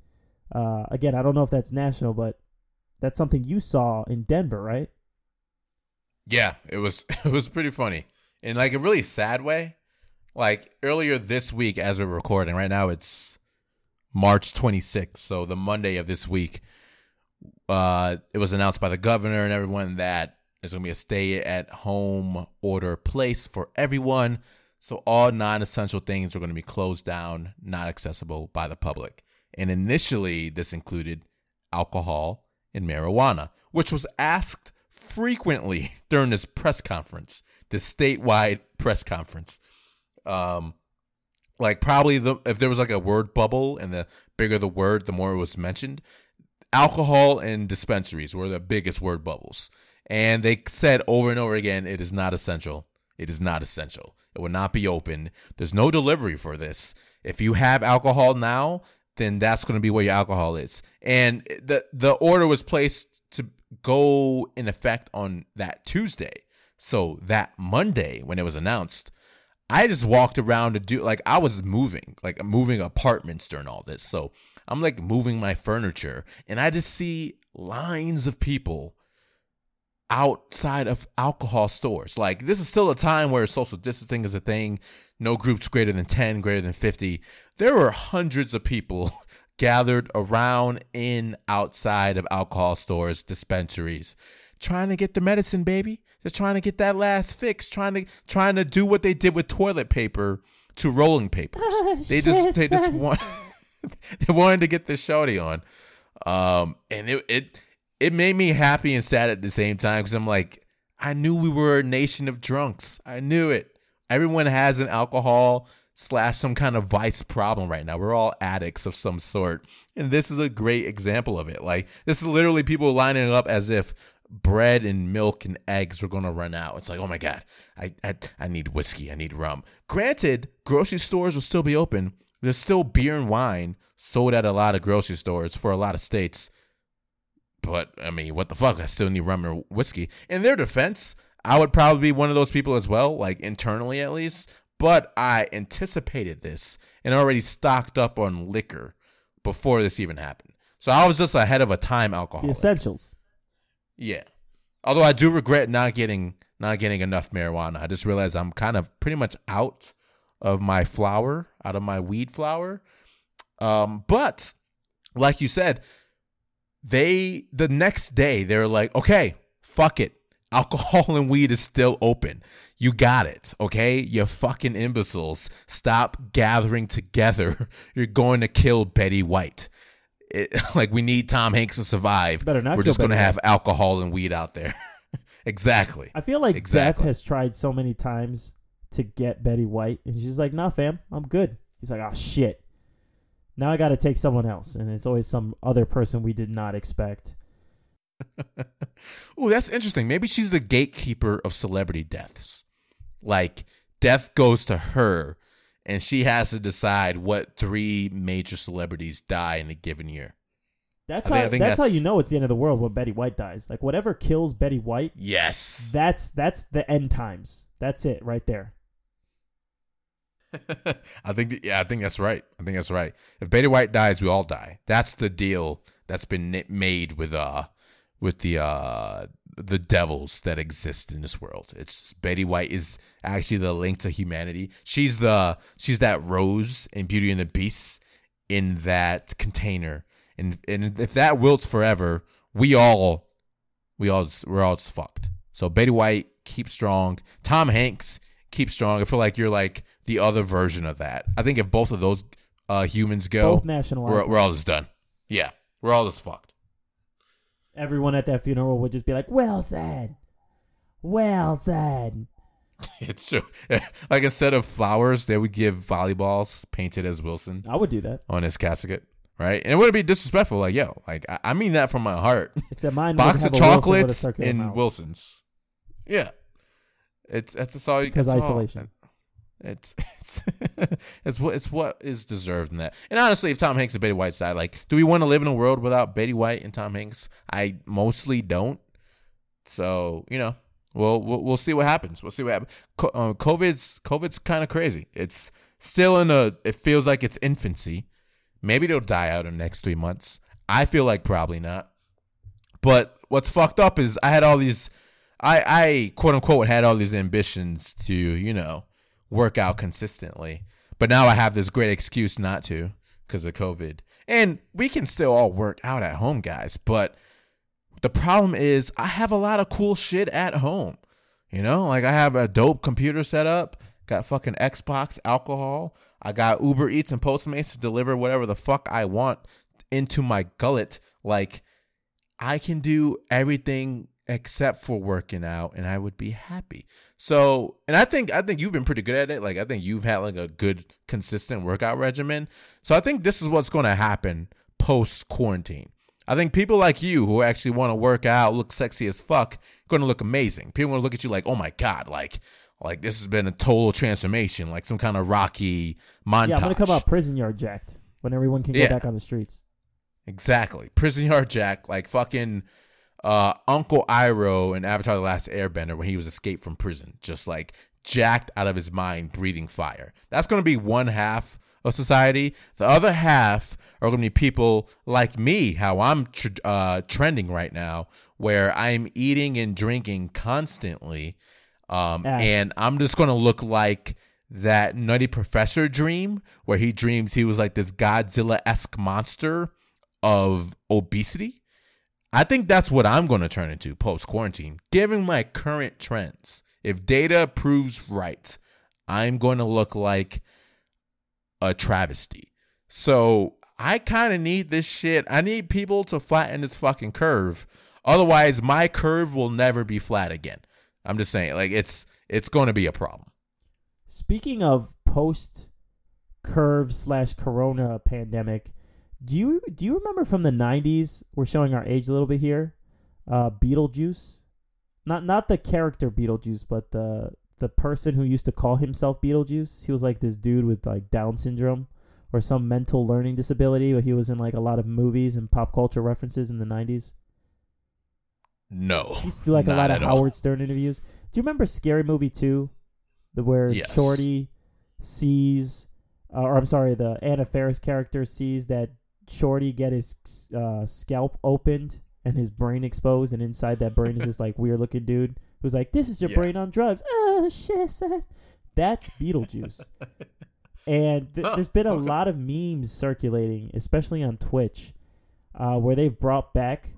Uh, again, I don't know if that's national, but that's something you saw in Denver, right? Yeah, it was it was pretty funny in like a really sad way. Like earlier this week, as we're recording, right now it's March 26th, so the Monday of this week. Uh, it was announced by the governor and everyone that there's gonna be a stay-at-home order place for everyone. So all non-essential things are going to be closed down, not accessible by the public. And initially, this included alcohol and marijuana, which was asked frequently during this press conference, this statewide press conference. Um, like probably the if there was like a word bubble, and the bigger the word, the more it was mentioned. Alcohol and dispensaries were the biggest word bubbles, and they said over and over again, "It is not essential. It is not essential. It will not be open. There's no delivery for this. If you have alcohol now, then that's going to be where your alcohol is." And the the order was placed go in effect on that Tuesday. So that Monday, when it was announced, I just walked around to do like I was moving, like moving apartments during all this. So I'm like moving my furniture and I just see lines of people outside of alcohol stores. Like this is still a time where social distancing is a thing, no groups greater than 10, greater than 50. There were hundreds of people gathered around in outside of alcohol stores, dispensaries, trying to get the medicine, baby. Just trying to get that last fix, trying to trying to do what they did with toilet paper to rolling papers. they just they just want they wanted to get the shorty on. Um and it it it made me happy and sad at the same time because I'm like, I knew we were a nation of drunks. I knew it. Everyone has an alcohol slash some kind of vice problem right now. We're all addicts of some sort. And this is a great example of it. Like, this is literally people lining up as if bread and milk and eggs are going to run out. It's like, oh my God, I, I, I need whiskey. I need rum. Granted, grocery stores will still be open. There's still beer and wine sold at a lot of grocery stores for a lot of states. But I mean, what the fuck? I still need rum or whiskey. In their defense, I would probably be one of those people as well, like internally at least. But I anticipated this and already stocked up on liquor before this even happened. So I was just ahead of a time alcohol. The essentials. Yeah. Although I do regret not getting not getting enough marijuana. I just realized I'm kind of pretty much out of my flower, out of my weed flower. Um, but like you said, they the next day they're like, okay, fuck it. Alcohol and weed is still open. You got it, okay? You fucking imbeciles. Stop gathering together. You're going to kill Betty White. It, like we need Tom Hanks to survive. Better not We're just going to have alcohol and weed out there. exactly. I feel like Exactly. Beth has tried so many times to get Betty White, and she's like, "Nah, fam, I'm good." He's like, "Oh shit." Now I got to take someone else, and it's always some other person we did not expect. oh, that's interesting. Maybe she's the gatekeeper of celebrity deaths. Like death goes to her and she has to decide what three major celebrities die in a given year. That's I think- how think that's, how you know it's the end of the world when Betty White dies. Like whatever kills Betty White, Yes. that's that's the end times. That's it right there. I think yeah, I think that's right. I think that's right. If Betty White dies, we all die. That's the deal that's been made with uh with the uh the devils that exist in this world. It's Betty White is actually the link to humanity. She's the she's that rose in Beauty and the Beast in that container. And and if that wilts forever, we all we all we're all just fucked. So Betty White keep strong. Tom Hanks keep strong. I feel like you're like the other version of that. I think if both of those uh, humans go, Both national we're we're all just done. Yeah, we're all just fucked. Everyone at that funeral would just be like, "Well said, well said." It's true. like instead of flowers, they would give volleyballs painted as Wilson I would do that. on his casket, right? And it wouldn't be disrespectful. Like yo, like I, I mean that from my heart. Except mine Box of have a Wilson chocolates and. Wilsons. Yeah, it's that's, all you Because isolation. Oh, It's it's it's what it's what is deserved in that. And honestly, if Tom Hanks and Betty White died, like, do we want to live in a world without Betty White and Tom Hanks? I mostly don't. So you know, we'll we'll, we'll see what happens. We'll see what happens. Co- uh, COVID's COVID's kind of crazy. It's still in a. It feels like it's infancy. Maybe they'll die out in the next three months. I feel like probably not. But what's fucked up is I had all these. I I quote unquote had all these ambitions to you know work out consistently. But now I have this great excuse not to because of COVID. And we can still all work out at home, guys. But the problem is I have a lot of cool shit at home. You know, like I have a dope computer set up, got fucking Xbox, alcohol. I got Uber Eats and Postmates to deliver whatever the fuck I want into my gullet. Like I can do everything except for working out and I would be happy. So, and I think I think you've been pretty good at it. Like I think you've had like a good consistent workout regimen. So I think this is what's going to happen post quarantine. I think people like you who actually want to work out, look sexy as fuck, going to look amazing. People going to look at you like, "Oh my god, like like this has been a total transformation, like some kind of Rocky montage." Yeah, I'm gonna come out prison yard jacked when everyone can Yeah. back on the streets. Exactly. Prison Yard Jack, like fucking uh, Uncle Iroh in Avatar The Last Airbender when he was escaped from prison. Just like jacked out of his mind, breathing fire. That's going to be one half of society. The other half are going to be people like me, how I'm tr- uh, trending right now, where I'm eating and drinking constantly. Um, Ass. and I'm just going to look like that Nutty Professor dream, where he dreams he was like this Godzilla esque monster of obesity. I think that's what I'm going to turn into post quarantine. Given my current trends, if data proves right, I'm going to look like a travesty. So I kind of need this shit. I need people to flatten this fucking curve. Otherwise, my curve will never be flat again. I'm just saying, like it's it's going to be a problem. Speaking of post curve slash corona pandemic, do you do you remember from the nineties? We're showing our age a little bit here. Uh, Beetlejuice, not not the character Beetlejuice, but the the person who used to call himself Beetlejuice. He was like this dude with like Down syndrome or some mental learning disability, but he was in like a lot of movies and pop culture references in the nineties. No, He used to do like a lot of at all. Howard Stern interviews. Do you remember Scary Movie two, the where Yes. Shorty sees, uh, or I'm sorry, the Anna Faris character sees that Shorty get his uh, scalp opened and his brain exposed, and inside that brain is this like weird looking dude who's like, "This is your Yeah. brain on drugs." Oh shit, son. that's Beetlejuice. And th- there's been a okay. lot of memes circulating, especially on Twitch, uh, where they've brought back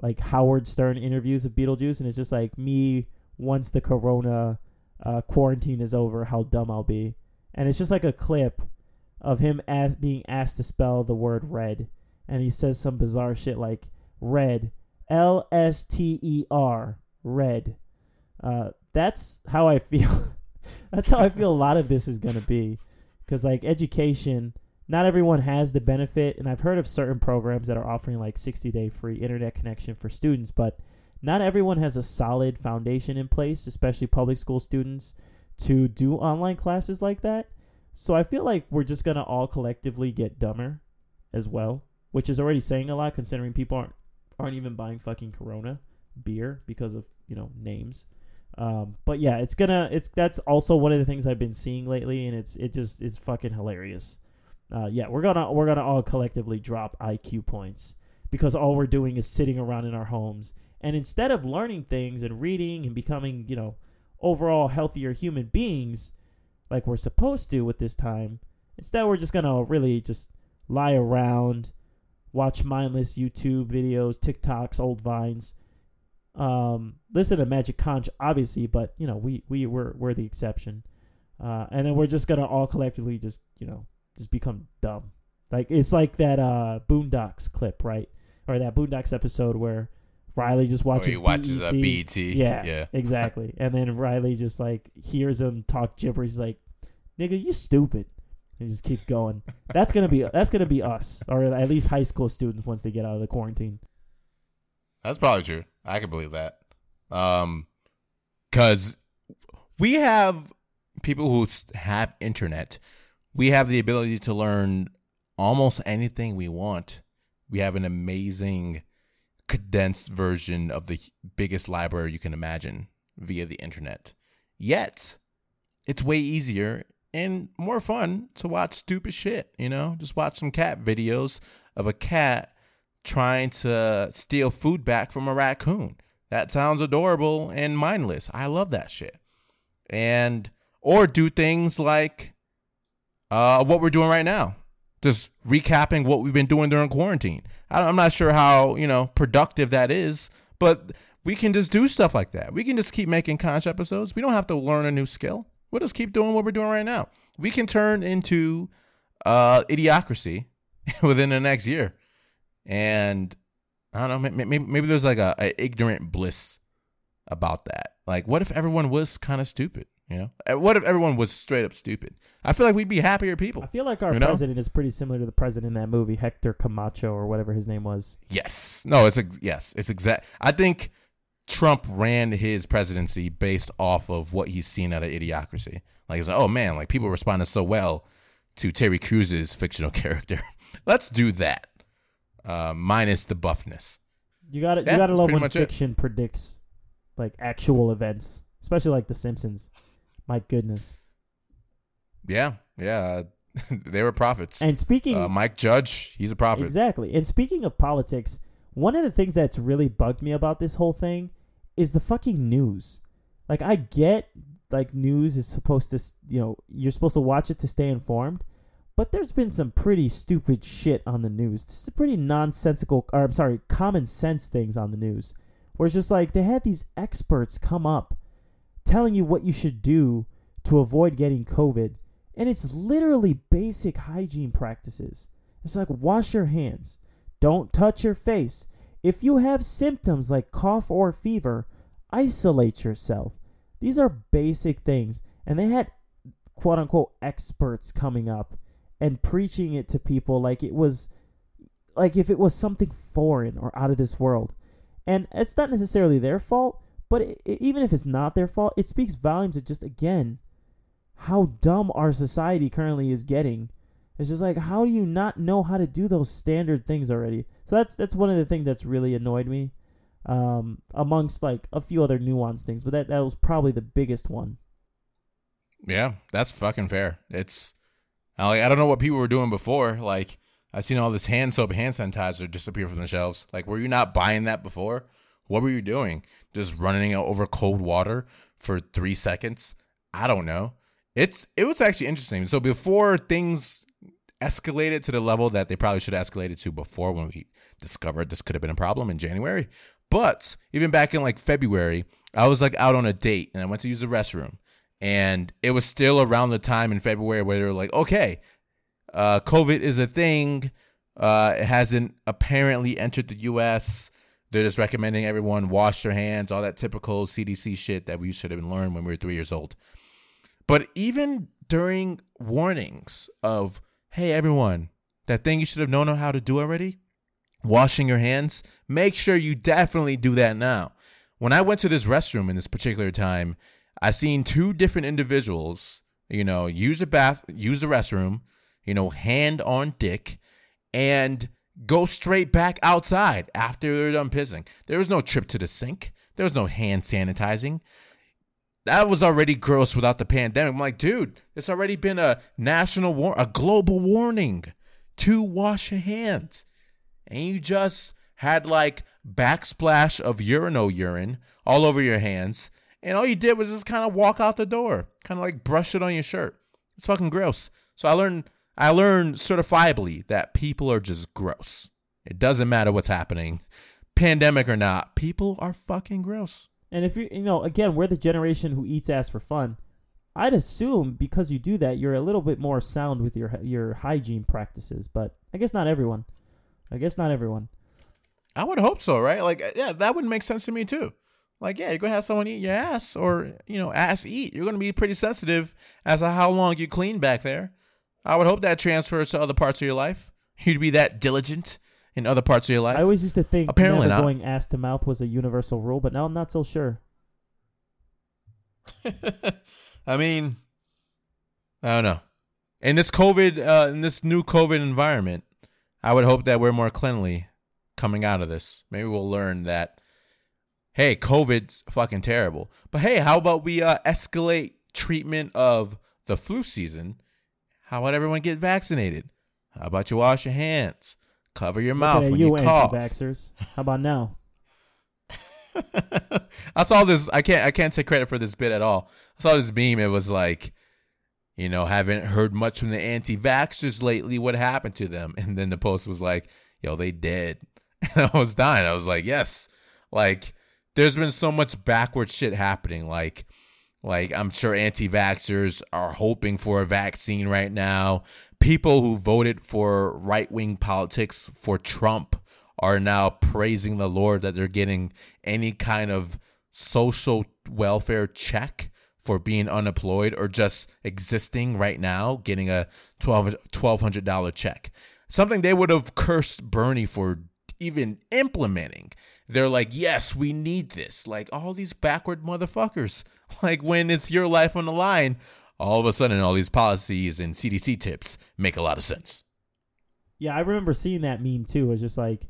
like Howard Stern interviews of Beetlejuice, and it's just like me once the Corona uh, quarantine is over, how dumb I'll be, and it's just like a clip of him as being asked to spell the word red, and he says some bizarre shit like red, L S T E R, red. Uh, that's how I feel. that's how I feel. A lot of this is gonna be, because like education not everyone has the benefit and i've heard of certain programs that are offering like 60 day free internet connection for students but not everyone has a solid foundation in place especially public school students to do online classes like that so i feel like we're just to all collectively get dumber as well which is already saying a lot considering people aren't aren't even buying fucking corona beer because of you know names. Um, but yeah it's gonna it's that's also one of the things i've been seeing lately and it's it just it's fucking hilarious. Uh, yeah, we're gonna we're gonna all collectively drop IQ points because all we're doing is sitting around in our homes, and instead of learning things and reading and becoming, you know, overall healthier human beings, like we're supposed to with this time, instead we're just gonna really just lie around, watch mindless YouTube videos, TikToks, old vines, um, listen to Magic Conch, obviously, but you know we we we're we're the exception, uh, and then we're just gonna all collectively just you know just become dumb. Like it's like that uh Boondocks clip, right? Or that Boondocks episode where Riley just watches Oh, he watches a BET. BET. Yeah, yeah. exactly. And then Riley just like hears him talk gibberish. He's like, "Nigga, you stupid." And just keep going. That's gonna be that's gonna be us, or at least high school students once they get out of the quarantine. That's probably true. I can believe that. Um, because we have people who have internet. We have the ability to learn almost anything we want. We have an amazing condensed version of the biggest library you can imagine via the internet. Yet, it's way easier and more fun to watch stupid shit, you know? Just watch some cat videos of a cat trying to steal food back from a raccoon. That sounds adorable and mindless. I love that shit. And or do things like uh what we're doing right now. Just recapping what we've been doing during quarantine. I'm not sure how, you know, productive that is, but we can just do stuff like that. We can just keep making conch episodes. We don't have to learn a new skill. We'll just keep doing what we're doing right now. We can turn into uh idiocracy within the next year and I don't know. Maybe, maybe there's like a, a ignorant bliss about that. Like, what if everyone was kind of stupid? You know, Uh, what if everyone was straight up stupid? I feel like we'd be happier people. I feel like our You know? president is pretty similar to the president in that movie, Hector Camacho or whatever his name was. Yes. No. It's ex- yes. It's exact. I think Trump ran his presidency based off of what he's seen out of Idiocracy. Like, it's like, oh man, like people responded so well to Terry Crews's fictional character. Let's do that. Uh, minus the buffness. You got to you got to love when much it. fiction predicts like actual events, especially like The Simpsons. My goodness. Yeah, yeah. they were prophets. And speaking uh, Mike Judge, he's a prophet. Exactly. And speaking of politics, one of the things that's really bugged me about this whole thing is the fucking news. Like I get like news is supposed to, you know, you're supposed to watch it to stay informed, but there's been some pretty stupid shit on the news. This is pretty nonsensical or I'm sorry, common sense things on the news. Where it's just like they had these experts come up telling you what you should do to avoid getting COVID. And it's literally basic hygiene practices. It's like wash your hands, don't touch your face. If you have symptoms like cough or fever, isolate yourself. These are basic things. And they had quote unquote experts coming up and preaching it to people like it was like if it was something foreign or out of this world. And it's not necessarily their fault, but it, it, even if it's not their fault, it speaks volumes of just again how dumb our society currently is getting. It's just like how do you not know how to do those standard things already? So that's that's one of the things that's really annoyed me, um, amongst like a few other nuanced things. But that that was probably the biggest one. Yeah, that's fucking fair. It's like I don't know what people were doing before. Like I've seen all this hand soap, hand sanitizer disappear from the shelves. Like, were you not buying that before? What were you doing? Just running over cold water for three seconds? I don't know. It's it was actually interesting. So before things escalated to the level that they probably should have escalated to before when we discovered this could have been a problem in January. But even back in like February, I was like out on a date and I went to use the restroom. And it was still around the time in February where they were like, okay, uh, COVID is a thing. Uh, it hasn't apparently entered the US. They're just recommending everyone wash their hands, all that typical CDC shit that we should have learned when we were three years old. But even during warnings of, hey, everyone, that thing you should have known how to do already, washing your hands, make sure you definitely do that now. When I went to this restroom in this particular time, I seen two different individuals, you know, use a bath, use the restroom, you know, hand on dick, and go straight back outside after they're done pissing. There was no trip to the sink. There was no hand sanitizing. That was already gross without the pandemic. I'm like, dude, it's already been a national war, a global warning to wash your hands, and you just had like backsplash of urino urine all over your hands, and all you did was just kind of walk out the door, kind of like brush it on your shirt. It's fucking gross. So I learned I learned certifiably that people are just gross. It doesn't matter what's happening, pandemic or not. People are fucking gross. And if you you know, again, we're the generation who eats ass for fun. I'd assume because you do that, you're a little bit more sound with your your hygiene practices. But I guess not everyone. I guess not everyone. I would hope so, right? Like, uh, yeah, that would make sense to me too. Like, yeah, you're gonna have someone eat your ass, or you know, ass eat. You're gonna be pretty sensitive as to how long you clean back there. I would hope that transfers to other parts of your life. You'd be that diligent in other parts of your life. I always used to think Apparently never going ass to mouth was a universal rule, but now I'm not so sure. I mean, I don't know. In this COVID, uh, in this new COVID environment, I would hope that we're more cleanly coming out of this. Maybe we'll learn that, hey, COVID's fucking terrible. But hey, how about we uh, escalate treatment of the flu season? How about everyone get vaccinated? How about you wash your hands, cover your mouth when you, you, cough? anti-vaxxers. How about now? I saw this. I can't. I can't take credit for this bit at all. I saw this meme. It was like, you know, haven't heard much from the anti-vaxxers lately. What happened to them? And then the post was like, yo, they dead. And I was dying. I was like, yes. Like, there's been so much backward shit happening. Like, like I'm sure anti-vaxxers are hoping for a vaccine right now. People who voted for right-wing politics for Trump are now praising the Lord that they're getting any kind of social welfare check for being unemployed or just existing right now, getting a $1,200 check. Something they would have cursed Bernie for even implementing. They're like, yes, we need this. Like all these backward motherfuckers. Like when it's your life on the line, all of a sudden all these policies and CDC tips make a lot of sense. Yeah, I remember seeing that meme too. It was just like,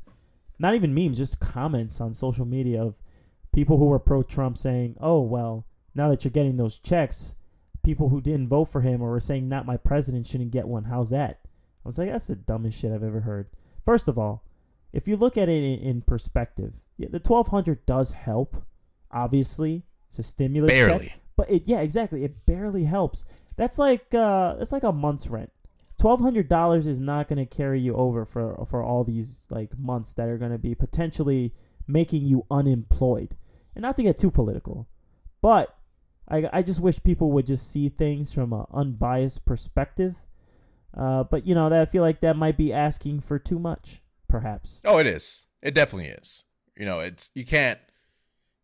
not even memes, just comments on social media of people who were pro Trump saying, "Oh well, now that you're getting those checks, people who didn't vote for him or were saying not my president shouldn't get one. How's that? I was like, that's the dumbest shit I've ever heard. First of all, if you look at it in, perspective, yeah, the twelve hundred does help. Obviously, it's a stimulus check, but it yeah exactly it barely helps. That's like uh that's like a month's rent. Twelve hundred dollars is not going to carry you over for for all these like months that are going to be potentially making you unemployed. And not to get too political, but I I just wish people would just see things from an unbiased perspective. Uh, but you know that I feel like that might be asking for too much, perhaps. Oh, it is. It definitely is. You know, it's you can't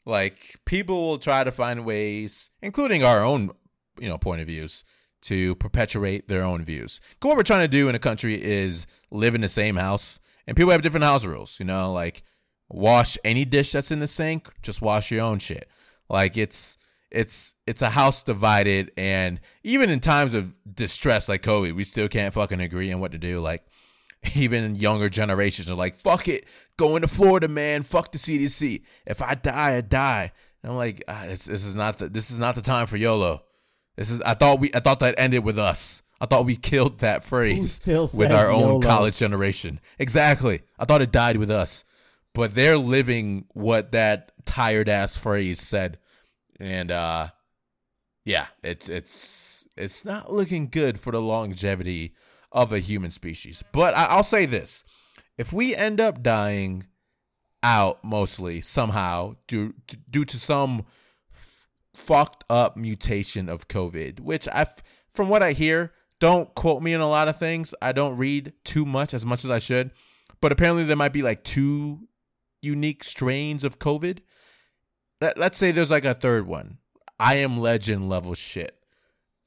like people will try to find ways, including our own, you know, point of views, to perpetuate their own views. 'Cause what we're trying to do in a country is live in the same house, and people have different house rules. You know, like wash any dish that's in the sink, just wash your own shit. Like it's it's it's a house divided, and even in times of distress like COVID, we still can't fucking agree on what to do. Like even younger generations are like, "Fuck it, going to Florida, man. Fuck the CDC. If I die, I die." And I'm like, ah, this, "This is not the this is not the time for YOLO. This is I thought we I thought that ended with us. I thought we killed that phrase with our own YOLO? college generation. Exactly. I thought it died with us, but they're living what that tired ass phrase said, and uh, yeah, it's it's it's not looking good for the longevity of a human species. But I, I'll say this: if we end up dying out mostly somehow due due to some f- fucked up mutation of COVID, which I, from what I hear, don't quote me on a lot of things. I don't read too much as much as I should, but apparently there might be like two unique strains of COVID. Let, let's say there's like a third one. I am legend level shit.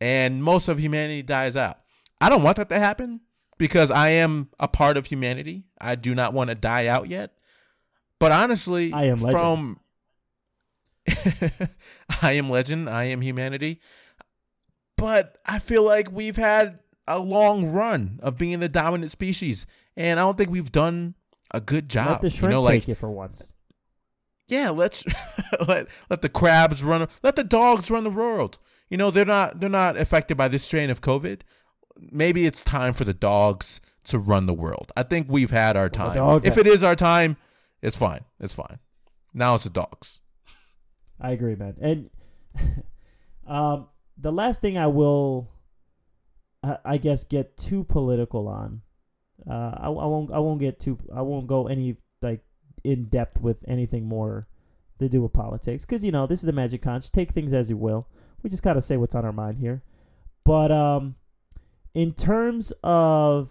And most of humanity dies out. I don't want that to happen because I am a part of humanity. I do not want to die out yet. But honestly, I am legend. from I am legend, I am humanity. But I feel like we've had a long run of being the dominant species, and I don't think we've done a good job. Let the shrimp you know, like take it for once. yeah, let's let let the crabs run, let the dogs run the world. You know, they're not they're not affected by this strain of COVID. Maybe it's time for the dogs to run the world. I think we've had our Well, time. dogs If have- it is our time, it's fine. It's fine. Now it's the dogs. I agree, man. And um, the last thing I will, I, I guess, get too political on. Uh, I, I won't. I won't get too. I won't go any like in depth with anything more to do with politics because you know this is the Magic Conch. Take things as you will. We just gotta say what's on our mind here. But um, in terms of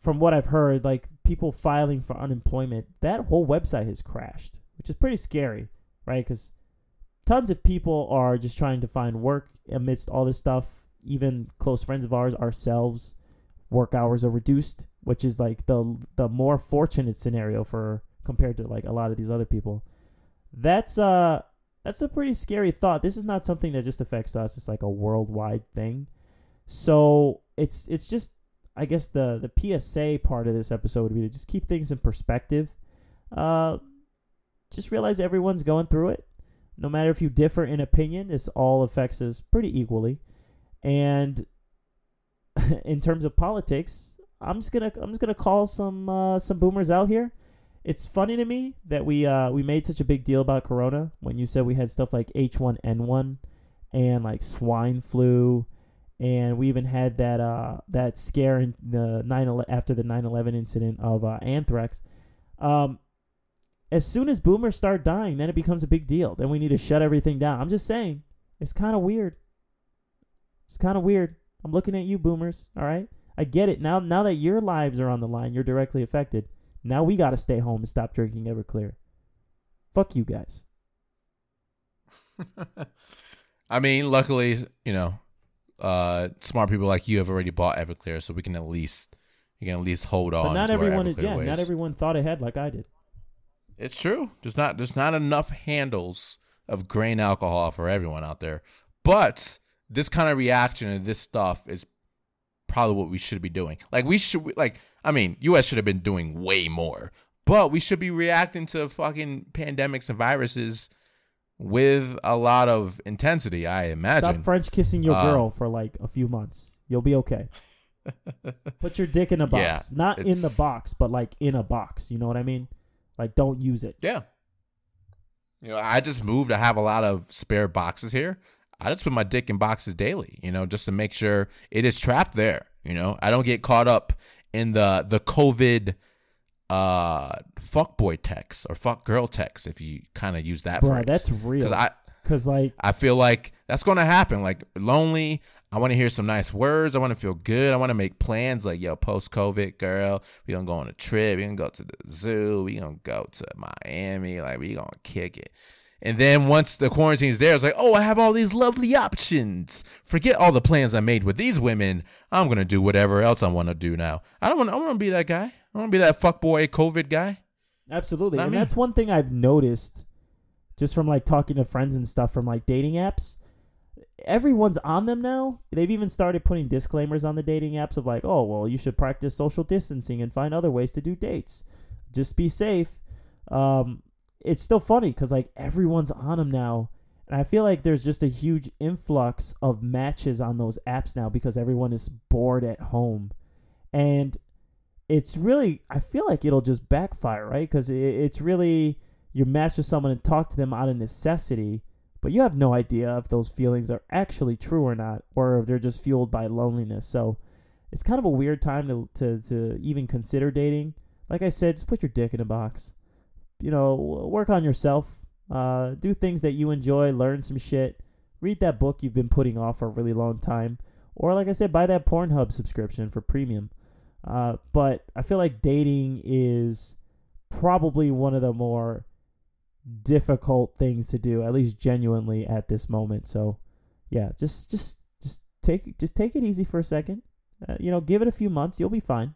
from what I've heard, like people filing for unemployment, that whole website has crashed, which is pretty scary, right? Because tons of people are just trying to find work amidst all this stuff. Even close friends of ours, ourselves, work hours are reduced, which is like the the more fortunate scenario for compared to like a lot of these other people. That's uh that's a pretty scary thought. This is not something that just affects us. It's like a worldwide thing. So it's it's just I guess the the PSA part of this episode would be to just keep things in perspective. Uh, just realize everyone's going through it. No matter if you differ in opinion, this all affects us pretty equally. And in terms of politics, I'm just gonna I'm just gonna call some uh, some boomers out here. It's funny to me that we uh, we made such a big deal about Corona when you said we had stuff like H1N1 and like swine flu and we even had that uh that scare in the 9 after the 9/11 incident of uh, anthrax. Um, as soon as boomers start dying, then it becomes a big deal. Then we need to shut everything down. I'm just saying, it's kind of weird. It's kind of weird. I'm looking at you, boomers. All right, I get it now. Now that your lives are on the line, you're directly affected. Now we got to stay home and stop drinking Everclear. Fuck you guys. I mean, luckily, you know, uh, smart people like you have already bought Everclear, so we can at least you can at least hold on. But not to everyone is. Yeah, ways. not everyone thought ahead like I did. It's true. There's not there's not enough handles of grain alcohol for everyone out there. But this kind of reaction and this stuff is probably what we should be doing. Like we should like I mean, US should have been doing way more. But we should be reacting to fucking pandemics and viruses with a lot of intensity, I imagine. Stop French kissing your Um, girl for like a few months. You'll be okay. Put your dick in a box. Yeah, Not in the box, but like in a box. You know what I mean? Like don't use it. Yeah. You know, I just moved. I have a lot of spare boxes here. I just put my dick in boxes daily, you know, just to make sure it is trapped there. You know, I don't get caught up in the the COVID uh fuck boy text or fuck girl text if you kind of use that Bro, phrase. that's real. because I Cause like I feel like that's going to happen. Like lonely. I want to hear some nice words. I want to feel good. I want to make plans. Like yo, post COVID, girl, we gonna go on a trip. We gonna go to the zoo. We gonna go to Miami. Like we gonna kick it. And then once the quarantine's there, it's like, oh, I have all these lovely options. Forget all the plans I made with these women. I'm gonna do whatever else I want to do now. I don't want. I want to be that guy. I want to be that fuckboy COVID guy. Absolutely. Not and me. that's one thing I've noticed just from like talking to friends and stuff from like dating apps. Everyone's on them now. They've even started putting disclaimers on the dating apps of like, oh, well, you should practice social distancing and find other ways to do dates. Just be safe. Um, it's still funny because like everyone's on them now. And I feel like there's just a huge influx of matches on those apps now because everyone is bored at home. And it's really I feel like it'll just backfire, right? Because it, it's really you match with someone and talk to them out of necessity, but you have no idea if those feelings are actually true or not, or if they're just fueled by loneliness. So it's kind of a weird time to to, to even consider dating. Like I said, just put your dick in a box. You know, work on yourself. Uh, do things that you enjoy. Learn some shit. Read that book you've been putting off for a really long time. Or, like I said, buy that Pornhub subscription for premium. Uh, but I feel like dating is probably one of the more difficult things to do, at least genuinely at this moment. So, yeah, just just just take just take it easy for a second. Uh, you know, give it a few months, you'll be fine.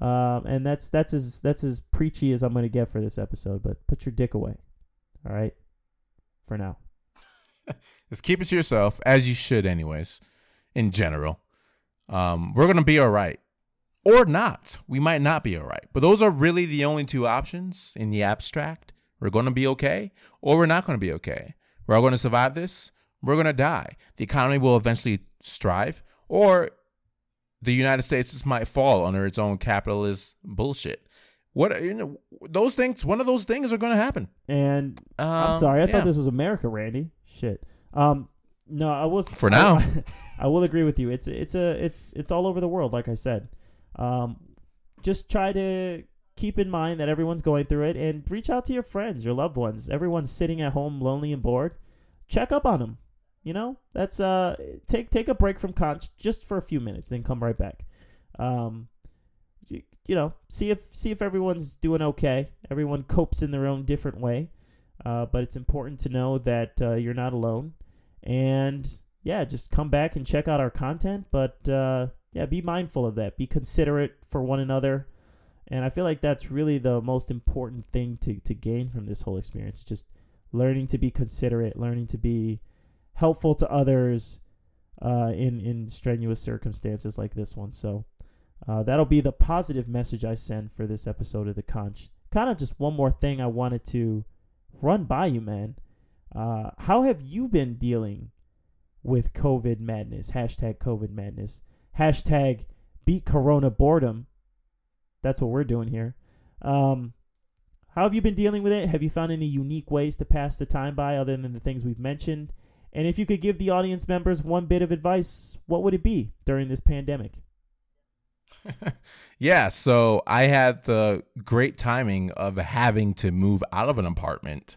Um, and that's that's as that's as preachy as I'm gonna get for this episode. But put your dick away, all right, for now. Just keep it to yourself, as you should, anyways. In general, um, we're gonna be all right, or not. We might not be all right, but those are really the only two options in the abstract. We're gonna be okay, or we're not gonna be okay. We're all gonna survive this. We're gonna die. The economy will eventually strive, or the United States just might fall under its own capitalist bullshit. What you know, those things. One of those things are gonna happen. And I'm Um, sorry, I yeah. thought this was America, Randy. Shit. Um, no, I was For now. I, I will agree with you. It's it's a it's it's all over the world, like I said. Um, just try to keep in mind that everyone's going through it, and reach out to your friends, your loved ones. Everyone's sitting at home, lonely and bored. Check up on them. You know, that's uh, take take a break from con just for a few minutes, then come right back. Um, you, you know, see if see if everyone's doing okay. Everyone copes in their own different way. Uh, but it's important to know that uh, you're not alone. And yeah, just come back and check out our content. But uh, yeah, be mindful of that. Be considerate for one another. And I feel like that's really the most important thing to, to gain from this whole experience. Just learning to be considerate, learning to be helpful to others uh, in, in strenuous circumstances like this one. So uh, that'll be the positive message I send for this episode of The Conch. Kind of just one more thing I wanted to run by you, man. Uh, how have you been dealing with COVID madness? Hashtag COVID madness. Hashtag beat Corona boredom. That's what we're doing here. Um, how have you been dealing with it? Have you found any unique ways to pass the time by other than the things we've mentioned? And if you could give the audience members one bit of advice, what would it be during this pandemic? yeah, so I had the great timing of having to move out of an apartment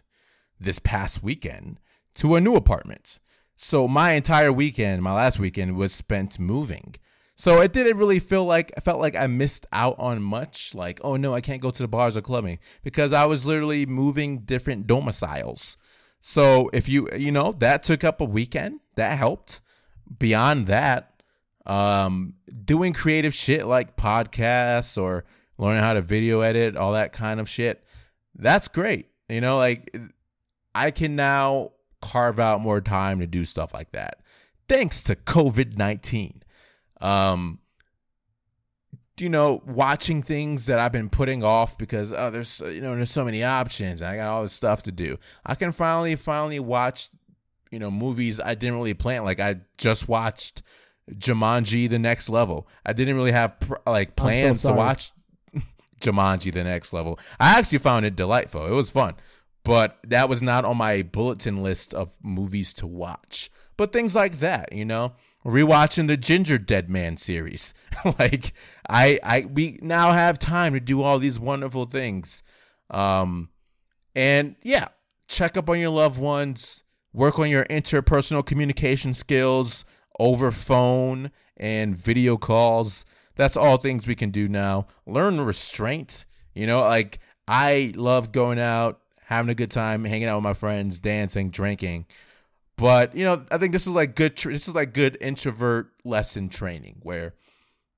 this past weekend to a new apartment. So my entire weekend, my last weekend was spent moving. So it didn't really feel like I felt like I missed out on much. Like, oh no, I can't go to the bars or clubbing because I was literally moving different domiciles. So if you you know that took up a weekend, that helped. Beyond that, um, doing creative shit like podcasts or learning how to video edit, all that kind of shit, that's great. You know, like I can now carve out more time to do stuff like that thanks to COVID 19. Um, you know, watching things that I've been putting off because oh, there's you know there's so many options. I got all this stuff to do. I can finally finally watch you know movies I didn't really plan. Like I just watched Jumanji: The Next Level. I didn't really have pr- like plans to watch Jumanji: The Next Level. I actually found it delightful. It was fun, but that was not on my bulletin list of movies to watch. But things like that, you know, rewatching the Gingerdead Man series. like I I we now have time to do all these wonderful things. Um and yeah, check up on your loved ones, work on your interpersonal communication skills over phone and video calls. That's all things we can do now. Learn restraint. You know, like I love going out, having a good time, hanging out with my friends, dancing, drinking. But you know, I think this is like good. Tr- this is like good introvert lesson training where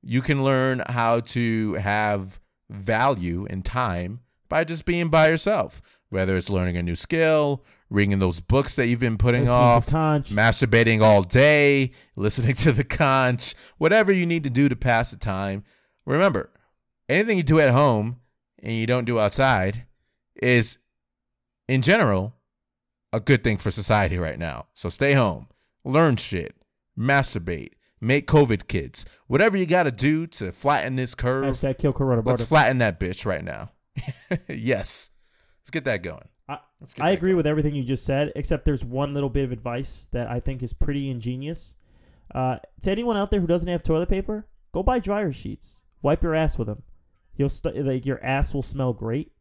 you can learn how to have value in time by just being by yourself. Whether it's learning a new skill, reading those books that you've been putting Listening off, masturbating all day, listening to the conch, whatever you need to do to pass the time. Remember, anything you do at home and you don't do outside is, in general, a good thing for society right now. So stay home, learn shit, masturbate, make COVID kids, whatever you got to do to flatten this curve. Hashtag kill Corona. Let's flatten that bitch right now. yes, let's get that going. I, I agree going. with everything you just said, except there's one little bit of advice that I think is pretty ingenious. Uh, to anyone out there who doesn't have toilet paper, go buy dryer sheets. Wipe your ass with them. You'll st- like your ass will smell great,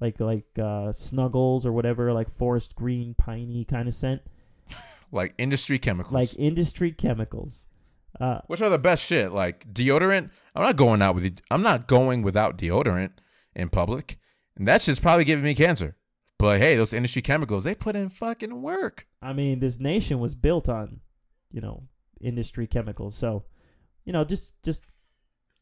like like uh, Snuggles or whatever, like forest green, piney kind of scent, like industry chemicals. like industry chemicals. Uh, Which are the best shit? Like deodorant. I'm not going out with. I'm not going without deodorant in public, and that shit's probably giving me cancer. But hey, those industry chemicals, they put in fucking work. I mean, this nation was built on, you know, industry chemicals. So, you know, just just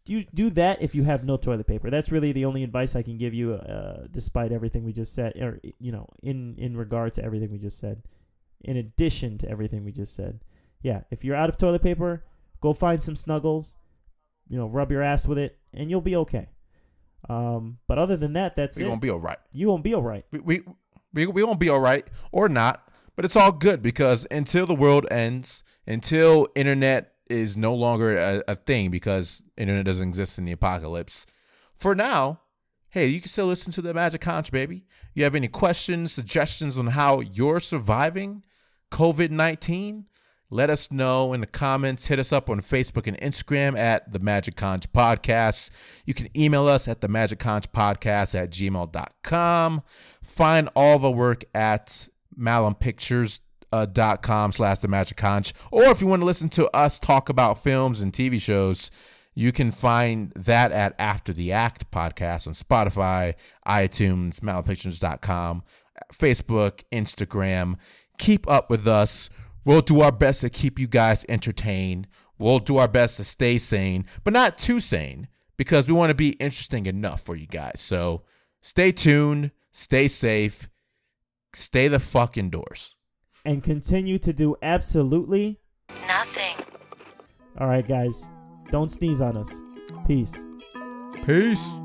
do do that if you have no toilet paper. That's really the only advice I can give you, uh, despite everything we just said, or you know, in in regard to everything we just said. In addition to everything we just said, yeah, if you're out of toilet paper, go find some Snuggles, you know, rub your ass with it, and you'll be okay. Um, but other than that, that's We it. gonna be all right. you won't be all right. We we we we won't be all right or not, but it's all good because until the world ends, until internet is no longer a, a thing because internet doesn't exist in the apocalypse. For now, hey, you can still listen to the Magic Conch, baby. You have any questions, suggestions on how you're surviving COVID nineteen? Let us know in the comments. Hit us up on Facebook and Instagram at the Magic Conch Podcast. You can email us at the Magic Conch Podcast at gmail.com. Find all the work at malumpictures.com uh, dot com slash the magic conch. Or if you want to listen to us talk about films and tv shows you can find that at after the act podcast on spotify itunes malumpictures.com facebook instagram. Keep up with us. We'll do our best to keep you guys entertained. We'll do our best to stay sane but not too sane because we want to be interesting enough for you guys. So stay tuned stay safe stay the fuck indoors and continue to do absolutely Nothing. all right guys don't sneeze on us peace Peace.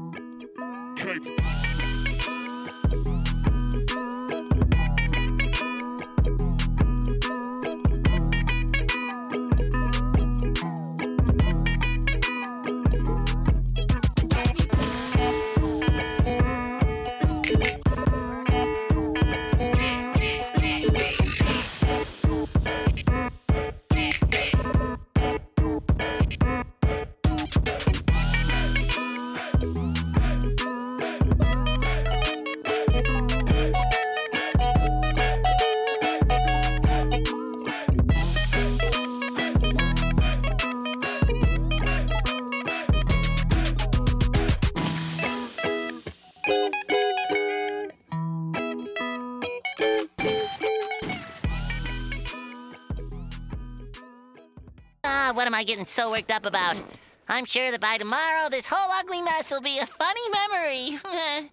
I getting so worked up about? I'm sure that by tomorrow, this whole ugly mess will be a funny memory.